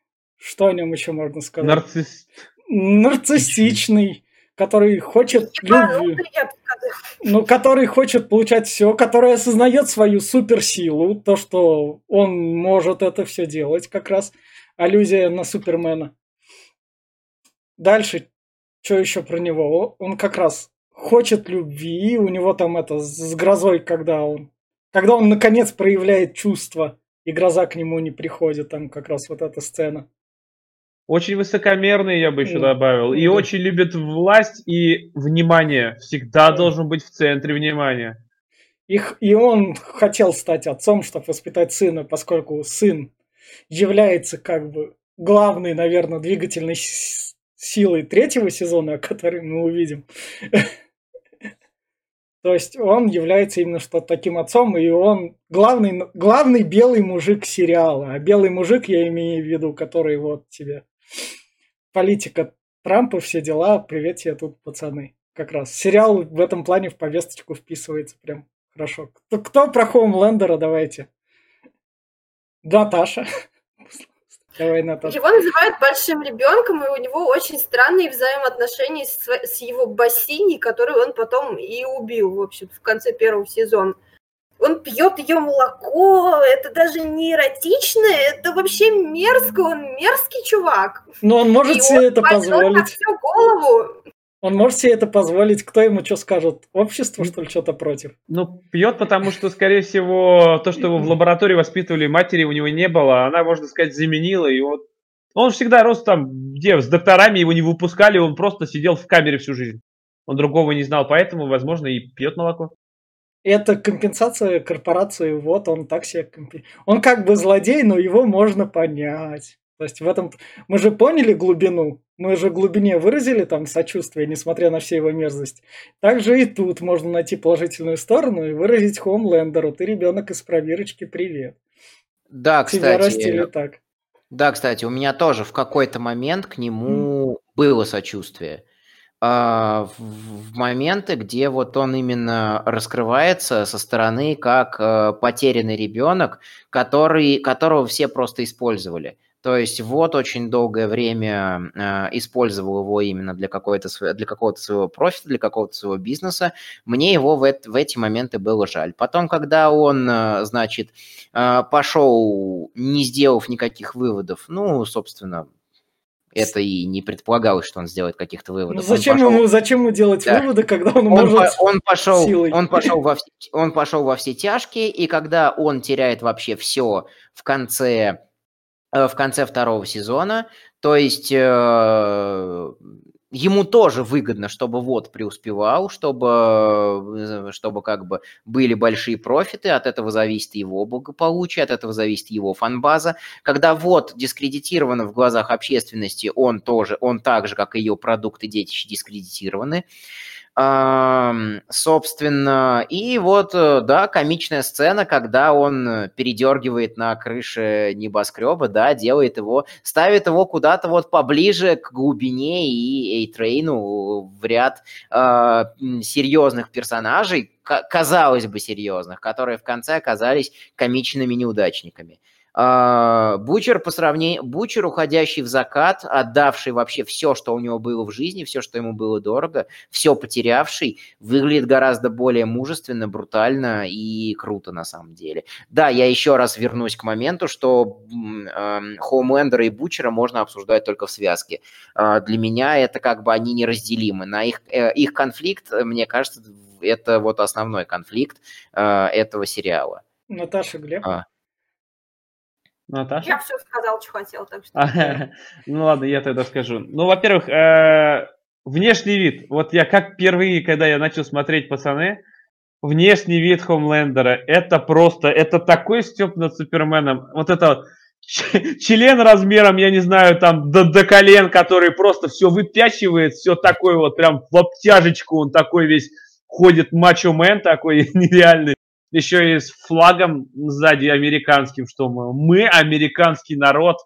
что о нем еще можно сказать? Нарцисс... Нарциссичный, который хочет любви. Ну, который хочет получать все, который осознает свою суперсилу, то, что он может это все делать, как раз аллюзия на Супермена. Дальше, что еще про него? Он как раз хочет любви, у него там это с грозой, когда он, когда он наконец проявляет чувства, и гроза к нему не приходит, там как раз вот эта сцена. Очень высокомерный, я бы еще добавил. И очень любит власть и внимание. Всегда должен быть в центре внимания. Их, и он хотел стать отцом, чтобы воспитать сына, поскольку сын является как бы главной, наверное, двигательной силой третьего сезона, который мы увидим. То есть он является именно что таким отцом, и он главный, главный белый мужик сериала. А белый мужик я имею в виду, который вот тебе политика Трампа, все дела, привет тебе тут, пацаны. Как раз. Сериал в этом плане в повесточку вписывается прям хорошо. Кто, кто про Хоумлендера, давайте. Наташа. Давай, Наташа. Его называют большим ребенком, и у него очень странные взаимоотношения с, с его бассейней, который он потом и убил, в общем, в конце первого сезона он пьет ее молоко, это даже не эротично, это вообще мерзко, он мерзкий чувак. Но он может и себе он это позволить. всю голову. Он может себе это позволить, кто ему что скажет? Общество, что ли, что-то против? Ну, пьет, потому что, скорее всего, то, что его в лаборатории воспитывали, матери у него не было, она, можно сказать, заменила, и вот он всегда рос там, где с докторами его не выпускали, он просто сидел в камере всю жизнь. Он другого не знал, поэтому, возможно, и пьет молоко это компенсация корпорации, вот он так себе компи... Он как бы злодей, но его можно понять. То есть в этом... Мы же поняли глубину, мы же глубине выразили там сочувствие, несмотря на все его мерзость. Также и тут можно найти положительную сторону и выразить Хомлендеру. Ты ребенок из пробирочки, привет. Да, Тебя кстати. растили так. Да, кстати, у меня тоже в какой-то момент к нему mm. было сочувствие. А, в моменты, где вот он именно раскрывается со стороны как э, потерянный ребенок, который, которого все просто использовали. То есть вот очень долгое время э, использовал его именно для, какой-то, для какого-то своего профита, для какого-то своего бизнеса. Мне его в, в эти моменты было жаль. Потом, когда он, э, значит, э, пошел, не сделав никаких выводов, ну, собственно, это и не предполагалось, что он сделает каких-то выводов. Ну, зачем, пошел... ему, зачем ему делать да. выводы, когда он, он может по, он пошел, силой? Он пошел, во все, он пошел во все тяжкие, и когда он теряет вообще все в конце, э, в конце второго сезона, то есть э, ему тоже выгодно, чтобы вот преуспевал, чтобы, чтобы как бы были большие профиты, от этого зависит его благополучие, от этого зависит его фанбаза. Когда вот дискредитировано в глазах общественности, он тоже, он так же, как и ее продукты детище, дискредитированы. Собственно, и вот, э, да, комичная сцена, когда он передергивает на крыше небоскреба, да, делает его, ставит его куда-то вот поближе к глубине и Эйтрейну в ряд э, серьезных персонажей, казалось бы, серьезных, которые в конце оказались комичными неудачниками. А, Бучер по сравнению... Бучер, уходящий в закат, отдавший вообще все, что у него было в жизни, все, что ему было дорого, все потерявший, выглядит гораздо более мужественно, брутально и круто на самом деле. Да, я еще раз вернусь к моменту, что э, Хоумлендера и Бучера можно обсуждать только в связке. Э, для меня это как бы они неразделимы. На их, э, их конфликт, мне кажется, это вот основной конфликт э, этого сериала. Наташа Глеб. А. Наташа? Я все сказал, что хотел, так что... ну ладно, я тогда скажу. Ну, во-первых, э, внешний вид. Вот я как впервые, когда я начал смотреть «Пацаны», внешний вид Хомлендера, это просто, это такой степ над Суперменом. Вот это член размером, я не знаю, там до, до колен, который просто все выпячивает, все такое вот прям в обтяжечку, он такой весь ходит мачо-мен такой нереальный еще и с флагом сзади американским, что мы, мы американский народ.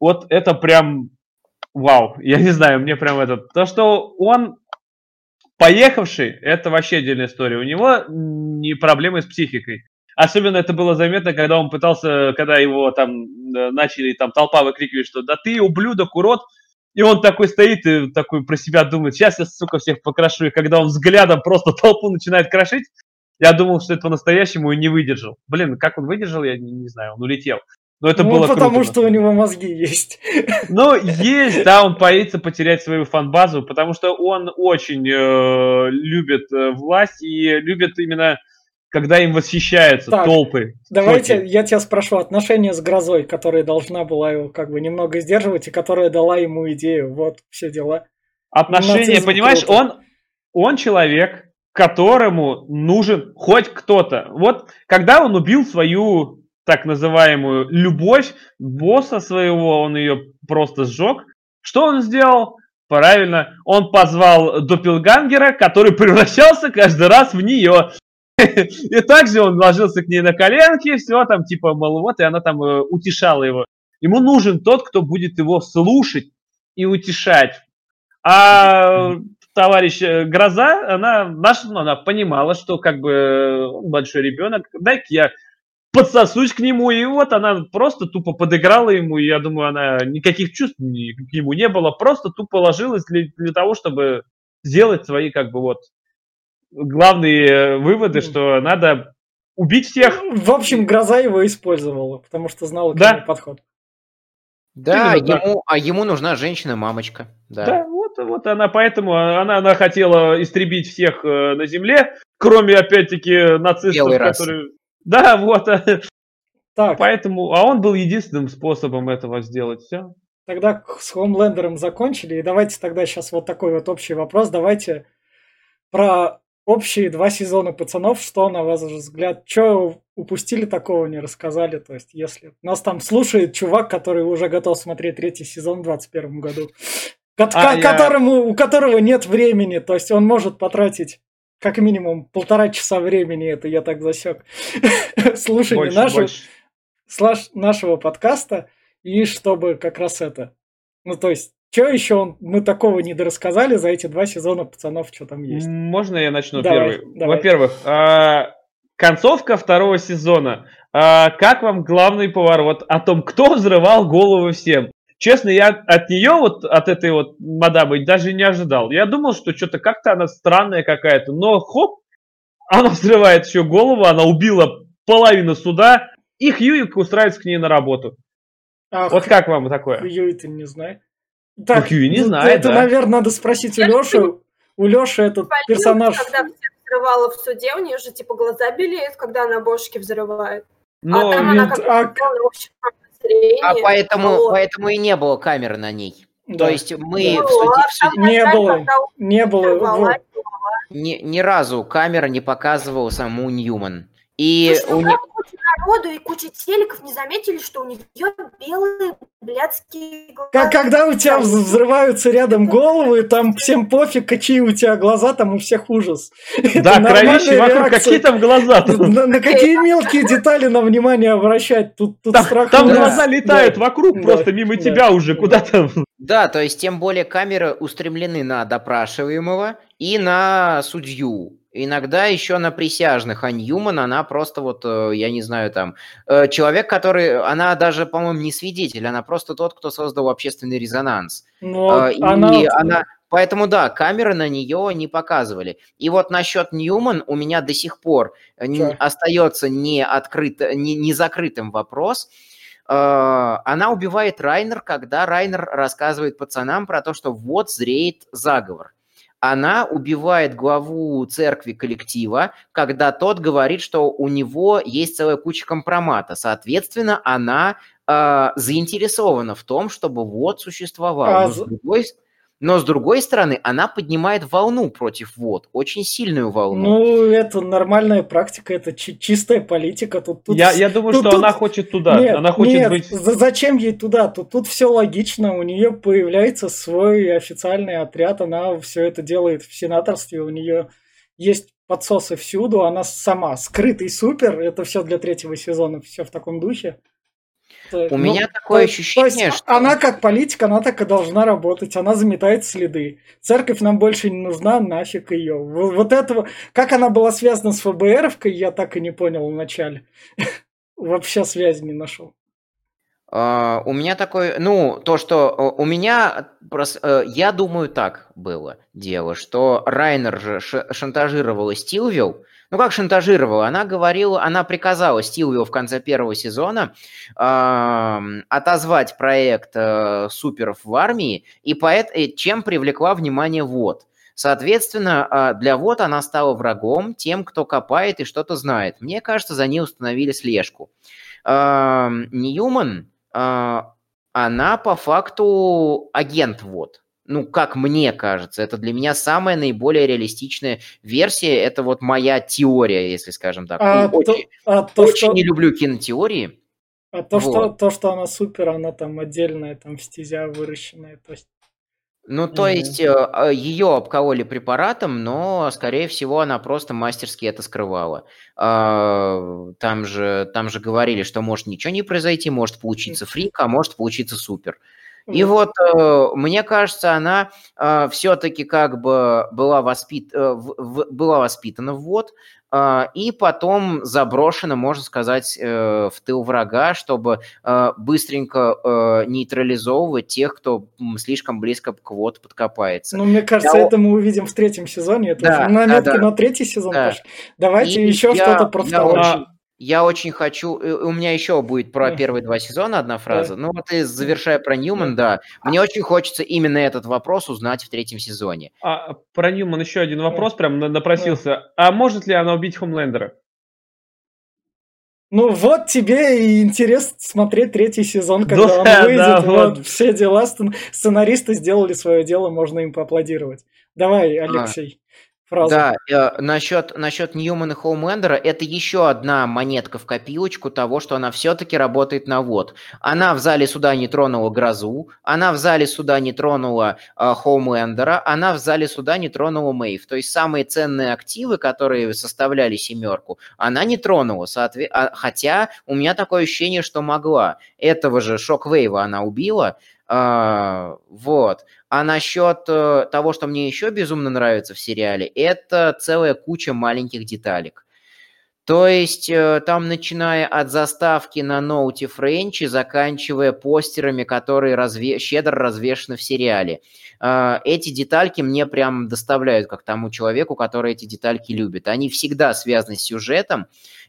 Вот это прям вау. Я не знаю, мне прям это... То, что он поехавший, это вообще отдельная история. У него не проблемы с психикой. Особенно это было заметно, когда он пытался, когда его там э, начали, там толпа выкрикивать, что да ты ублюдок, урод, и он такой стоит и такой про себя думает, сейчас я, сука, всех покрашу. И когда он взглядом просто толпу начинает крошить, я думал, что это по-настоящему и не выдержал. Блин, как он выдержал, я не, не знаю, он улетел. Но это ну, было потому круто, что у него мозги есть. Ну, есть, да, он боится потерять свою фан-базу, потому что он очень э, любит э, власть и любит именно, когда им восхищаются так, толпы. Давайте сотни. я тебя спрошу, отношения с Грозой, которая должна была его как бы немного сдерживать и которая дала ему идею, вот все дела. Отношения, понимаешь, он, он человек, которому нужен хоть кто-то. Вот когда он убил свою так называемую любовь босса своего, он ее просто сжег. Что он сделал? Правильно, он позвал Доппелгангера, который превращался каждый раз в нее. И также он ложился к ней на коленки, все там типа, мол, вот, и она там э, утешала его. Ему нужен тот, кто будет его слушать и утешать. А товарищ э, Гроза, она, наш, ну, она понимала, что как бы он большой ребенок, дай-ка я подсосусь к нему, и вот она просто тупо подыграла ему, и я думаю, она никаких чувств к нему не было, просто тупо ложилась для, для того, чтобы сделать свои как бы вот главные э, выводы, что надо убить всех. В общем, Гроза его использовала, потому что знала, какой да. подход. Да, ему, а ему нужна женщина-мамочка. Да. да, вот, вот она поэтому она, она хотела истребить всех э, на земле, кроме опять-таки нацистов, Белый которые. Раз. Да, вот. Так. Поэтому, а он был единственным способом этого сделать. Все. Тогда с Хомлендером закончили. И давайте тогда сейчас вот такой вот общий вопрос. Давайте про общие два сезона пацанов. Что, на ваш взгляд, что упустили такого, не рассказали? То есть, если нас там слушает чувак, который уже готов смотреть третий сезон в 2021 году, а, которому, я... у которого нет времени, то есть он может потратить как минимум полтора часа времени, это я так засек, слушание нашего, слаш, нашего подкаста, и чтобы как раз это, ну то есть что еще он, мы такого не дорассказали за эти два сезона пацанов, что там есть? Можно я начну давай, первый? Давай. Во-первых, а, концовка второго сезона. А, как вам главный поворот о том, кто взрывал головы всем? Честно, я от нее, вот от этой вот мадамы, даже не ожидал. Я думал, что что-то как-то она странная какая-то, но хоп, она взрывает еще голову, она убила половину суда, и Хьюик устраивается к ней на работу. Ах, вот как вам такое? Хьюит не знает. Так, ну, не знает, Это, да. наверное, надо спросить у Леши. У Леши этот Полил, персонаж... Когда всех взрывала в суде, у нее же типа глаза белеют, когда она бошки взрывает. Но, а там она как а... общем, а поэтому, поэтому и не было камеры на ней. Да. То есть мы ну, в суде... В суде... Не было, не было. Ни, ни разу камера не показывала саму Ньюман. И Слушай, у ну, нее куча народу и куча телеков не заметили, что у нее белые блядские глаза. Как, когда у тебя взрываются рядом головы, там всем пофиг, какие у тебя глаза, там у всех ужас. Да, кровище вокруг, какие там глаза? На, на какие мелкие детали на внимание обращать? Тут, тут там, страх. Там глаза летают да. вокруг, да. просто мимо да. тебя уже куда-то. Да, то есть тем более камеры устремлены на допрашиваемого и на судью Иногда еще на присяжных, а Ньюман, она просто вот, э, я не знаю, там, э, человек, который, она даже, по-моему, не свидетель, она просто тот, кто создал общественный резонанс. Но э, и она... она... Поэтому да, камеры на нее не показывали. И вот насчет Ньюман у меня до сих пор не, остается не, открыт, не, не закрытым вопрос. Она убивает Райнер, когда Райнер рассказывает пацанам про то, что вот зреет заговор она убивает главу церкви коллектива, когда тот говорит, что у него есть целая куча компромата. Соответственно, она э, заинтересована в том, чтобы вот существовал. А... Но, с другой, но с другой стороны, она поднимает волну против ВОД, очень сильную волну. Ну, это нормальная практика, это чистая политика. Тут, тут, я, я думаю, тут, что тут... она хочет туда. Нет, она хочет нет, быть... зачем ей туда? Тут, тут все логично, у нее появляется свой официальный отряд, она все это делает в сенаторстве, у нее есть подсосы всюду, она сама скрытый супер, это все для третьего сезона, все в таком духе. У ну, меня такое то, ощущение, то есть что... Она как политик, она так и должна работать, она заметает следы. Церковь нам больше не нужна, нафиг ее. Вот этого, как она была связана с ФБРовкой, я так и не понял вначале. Вообще связи не нашел. Uh, у меня такой, ну, то, что у меня, uh, я думаю, так было дело, что Райнер же шантажировала Стилвилл, ну, как шантажировала? Она говорила, она приказала Стилвилл в конце первого сезона э, отозвать проект э, суперов в армии, и поэт, чем привлекла внимание ВОД. Соответственно, а, для ВОД она стала врагом тем, кто копает и что-то знает. Мне кажется, за ней установили слежку. Э, Ньюман, э, она по факту агент ВОД ну, как мне кажется, это для меня самая наиболее реалистичная версия. Это вот моя теория, если скажем так. А очень то, а то, очень что... не люблю кинотеории. А то, вот. что, то, что она супер, она там отдельная, там стезя выращенная. То есть... Ну, то mm-hmm. есть э, а, ее обкололи препаратом, но, скорее всего, она просто мастерски это скрывала. А, там же, там же говорили, что может ничего не произойти, может получиться фрик, а может получиться супер. И вот э, мне кажется, она э, все-таки как бы была, воспит, э, была воспитана в ВОД, э, и потом заброшена, можно сказать, в тыл врага, чтобы быстренько нейтрализовывать тех, кто слишком близко к ВОД подкопается. Ну, мне кажется, я... это мы увидим в третьем сезоне. Это да, наметки да, да. на третий сезон. Да. Давайте и еще я, что-то про второй. Я очень хочу... Э, у меня еще будет про первые два сезона одна фраза. Ну вот и завершая про Ньюман, да. Мне очень хочется именно этот вопрос узнать в третьем сезоне. А про Ньюман еще один вопрос прям напросился. А может ли она убить Хомлендера? Ну вот тебе и интерес смотреть третий сезон, когда да, он выйдет. Да, вот, вот все дела, сценаристы сделали свое дело, можно им поаплодировать. Давай, а. Фразу. Да, э, насчет, насчет Ньюмана и Хоумендера, это еще одна монетка в копилочку того, что она все-таки работает на вот. Она в зале суда не тронула Грозу, она в зале суда не тронула э, Хоумендера, она в зале суда не тронула Мэйв. То есть самые ценные активы, которые составляли семерку, она не тронула. Соответ... А, хотя у меня такое ощущение, что могла. Этого же Шоквейва она убила, вот. А насчет э, того, что мне еще безумно нравится в сериале, это целая куча маленьких деталек. То есть э, там, начиная от заставки на ноуте Френчи, заканчивая постерами, которые разве... щедро развешены в сериале. Э, эти детальки мне прям доставляют, как тому человеку, который эти детальки любит. Они всегда связаны с сюжетом,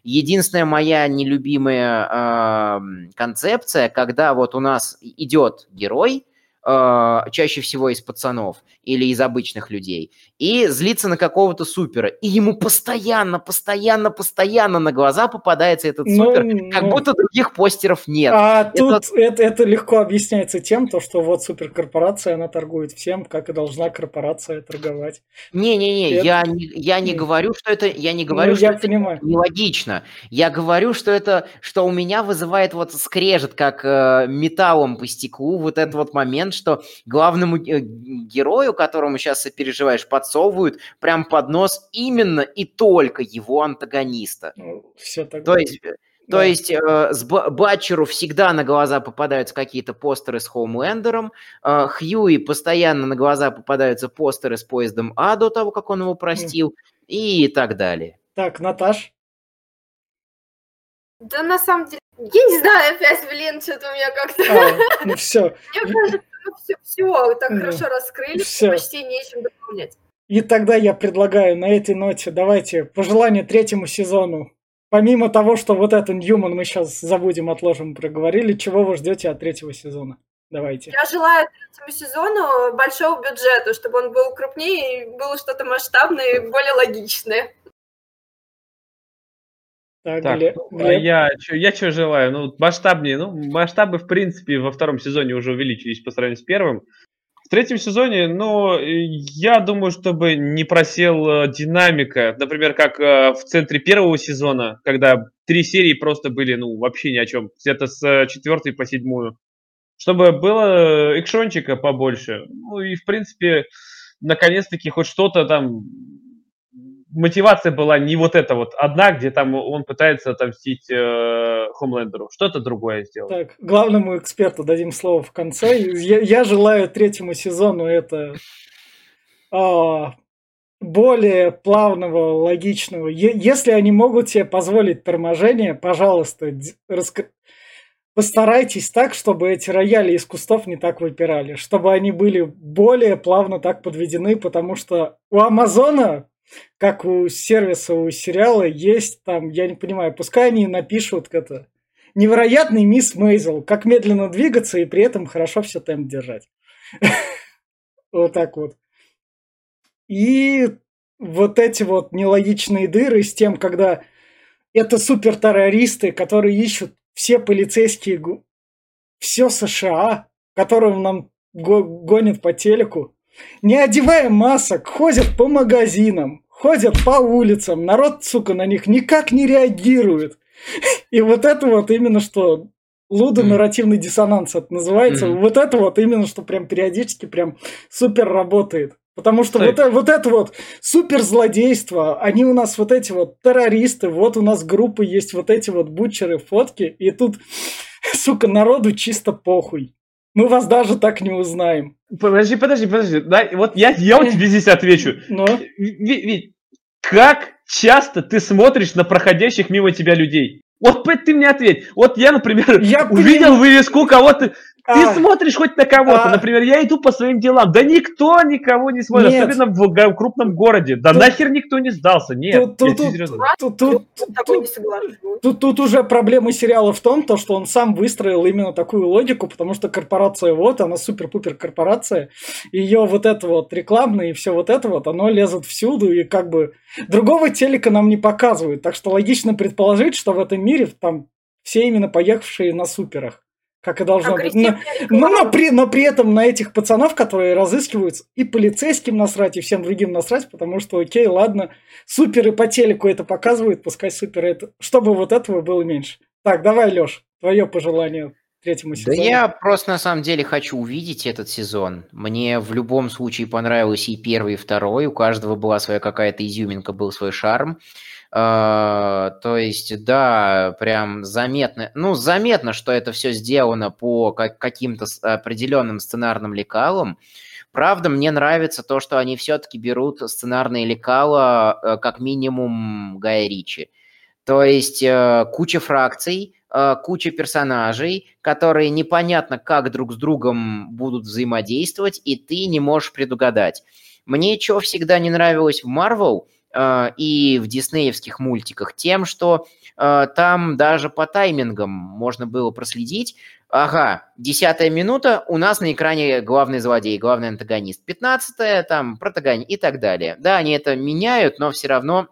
Единственная моя нелюбимая концепция, когда вот у нас идет герой, э, чаще всего из пацанов или из обычных людей, и злится на какого-то супера, и ему постоянно, постоянно, постоянно на глаза попадается этот Ну, супер, как ну. будто других постеров нет. А Это- тут это, это легко объясняется тем, то, что вот суперкорпорация, она торгует всем, как и должна корпорация торговать. Не-не-не, Это- я не, я не Нет. говорю, что это, я не говорю, ну, что я это понимаю. нелогично. Я говорю, что это, что у меня вызывает вот скрежет, как э, металлом по стеклу, вот этот вот момент, что главному э, герою, которому сейчас сопереживаешь, подсовывают прям под нос именно и только его антагониста. все так. То есть, э, то Да. есть э, с Ба- Батчеру всегда на глаза попадаются какие-то постеры с Хоумлендером, э, Хьюи постоянно на глаза попадаются постеры с поездом А до того, как он его простил, и так далее. Так, Наташ. Да на самом деле, я не знаю, опять, блин, что-то у меня как-то... А, ну все. Мне кажется, ну все, все так Да. хорошо раскрыли, Всё. почти нечем дополнять. И тогда я предлагаю на этой ноте, давайте пожелание третьему сезону. Помимо того, что вот эту Ньюман мы сейчас забудем, отложим, проговорили, чего вы ждете от третьего сезона? Давайте. Я желаю третьему сезону большого бюджета, чтобы он был крупнее было что-то масштабное и более логичное. Так, Так, Глеб- ну, а я я чё желаю? Ну, масштабнее. Ну, масштабы, в принципе, во втором сезоне уже увеличились по сравнению с первым. В третьем сезоне, ну, э, я думаю, чтобы не просел э, динамика. Например, как э, в центре первого сезона, когда три серии просто были, ну, вообще ни о чем. Где-то с четвертой по седьмую. Чтобы было экшончика побольше. Ну, и, в принципе, наконец-таки хоть что-то там мотивация была не вот эта вот одна, где там он пытается отомстить э, Хомлендеру. Что-то другое сделать. Так, главному эксперту дадим слово в конце. Я, я желаю третьему сезону это а, более плавного, логичного. Е- если они могут себе позволить торможение, пожалуйста, раска- постарайтесь так, чтобы эти рояли из кустов не так выпирали, чтобы они были более плавно так подведены, потому что у Амазона, как у сервиса, у сериала, есть там, я не понимаю, пускай они напишут это, невероятный мисс Мейзел, как медленно двигаться и при этом хорошо все темп держать. Вот так вот. И вот эти вот нелогичные дыры с тем, когда это супертеррористы, которые ищут все полицейские, все США, которым нам го- гонят по телеку, не одевая масок, ходят по магазинам, ходят по улицам, народ, сука, на них никак не реагирует. И вот это вот именно что лудо-нарративный диссонанс это называется. Вот это вот именно что прям периодически прям супер работает. Потому что вот, э- вот это вот супер злодейство, они у нас вот эти вот террористы, вот у нас группы есть вот эти вот бутчеры, фотки, и тут, сука, народу чисто похуй. Мы вас даже так не узнаем. Подожди, подожди, подожди. Да, вот я, я вот тебе здесь отвечу. Но Ви- ви- как часто ты смотришь на проходящих мимо тебя людей? Вот ты мне ответь. Вот я, например, Я увидел поним- вывеску кого-то. Ты А, смотришь хоть на кого-то. А. Например, я иду по своим делам. Да никто никого не смотрит. Нет. Особенно в крупном городе. Да Тут- нахер никто не сдался. Нет. тут уже проблема сериала в том, то, что он сам выстроил именно такую логику, потому что корпорация вот, она супер-пупер корпорация, ее вот это вот рекламное и все вот это вот, оно лезет всюду, и как бы другого телека нам не показывают. Так что логично предположить, что в этом мире там все именно поехавшие на суперах. Как и должно быть. Но, но, но при, но при этом на этих пацанов, которые разыскиваются, и полицейским насрать, и всем другим насрать, потому что, окей, ладно, суперы по телеку это показывают, пускай суперы это... Чтобы вот этого было меньше. Так, давай, Леш, твое пожелание третьему Да сезону. я просто на самом деле хочу увидеть этот сезон. Мне в любом случае понравилось и первый, и второй. У каждого была своя какая-то изюминка, был свой шарм. А, То есть, да, прям заметно, ну, заметно, что это все сделано по как- каким-то определенным сценарным лекалам. Правда, мне нравится то, что они все-таки берут сценарные лекала э, как минимум Гая Ричи. То есть э, куча фракций, э, куча персонажей, которые непонятно как друг с другом будут взаимодействовать, и ты не можешь предугадать. Мне что всегда не нравилось в э, и в диснеевских мультиках тем, что э, там даже по таймингам можно было проследить. Ага, десятая минута, у нас на экране главный злодей, главный антагонист. Пятнадцатая, там, протагонист и так далее. Да, они это меняют, но все равно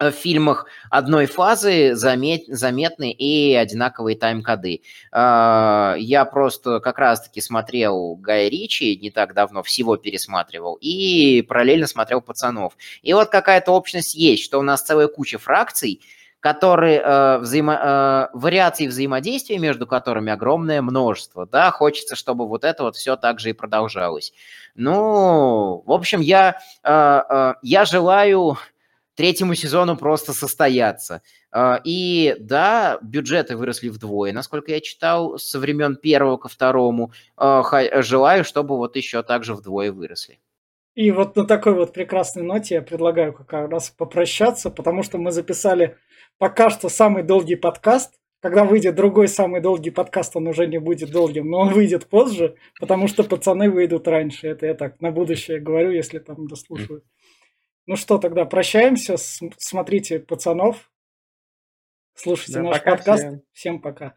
в фильмах одной фазы замет, заметны и одинаковые тайм-коды. А, я просто как раз-таки смотрел Гая Ричи не так давно, всего пересматривал, и параллельно смотрел «Пацанов». И вот какая-то общность есть, что у нас целая куча фракций, которые э, взаимо, э, вариаций взаимодействия между которыми огромное множество, да, хочется, чтобы вот это вот все так же и продолжалось. Ну, в общем, я, э, э, я желаю третьему сезону просто состояться. А, и да, бюджеты выросли вдвое, насколько я читал, со времен первого ко второму. А, желаю, чтобы вот еще также вдвое выросли. И вот на такой вот прекрасной ноте я предлагаю как раз попрощаться, потому что мы записали пока что самый долгий подкаст. Когда выйдет другой самый долгий подкаст, он уже не будет долгим, но он выйдет позже, потому что пацаны выйдут раньше. Это я так на будущее говорю, если там дослушают. Ну что, тогда прощаемся. Смотрите пацанов. Слушайте да, наш подкаст. Всем. всем пока.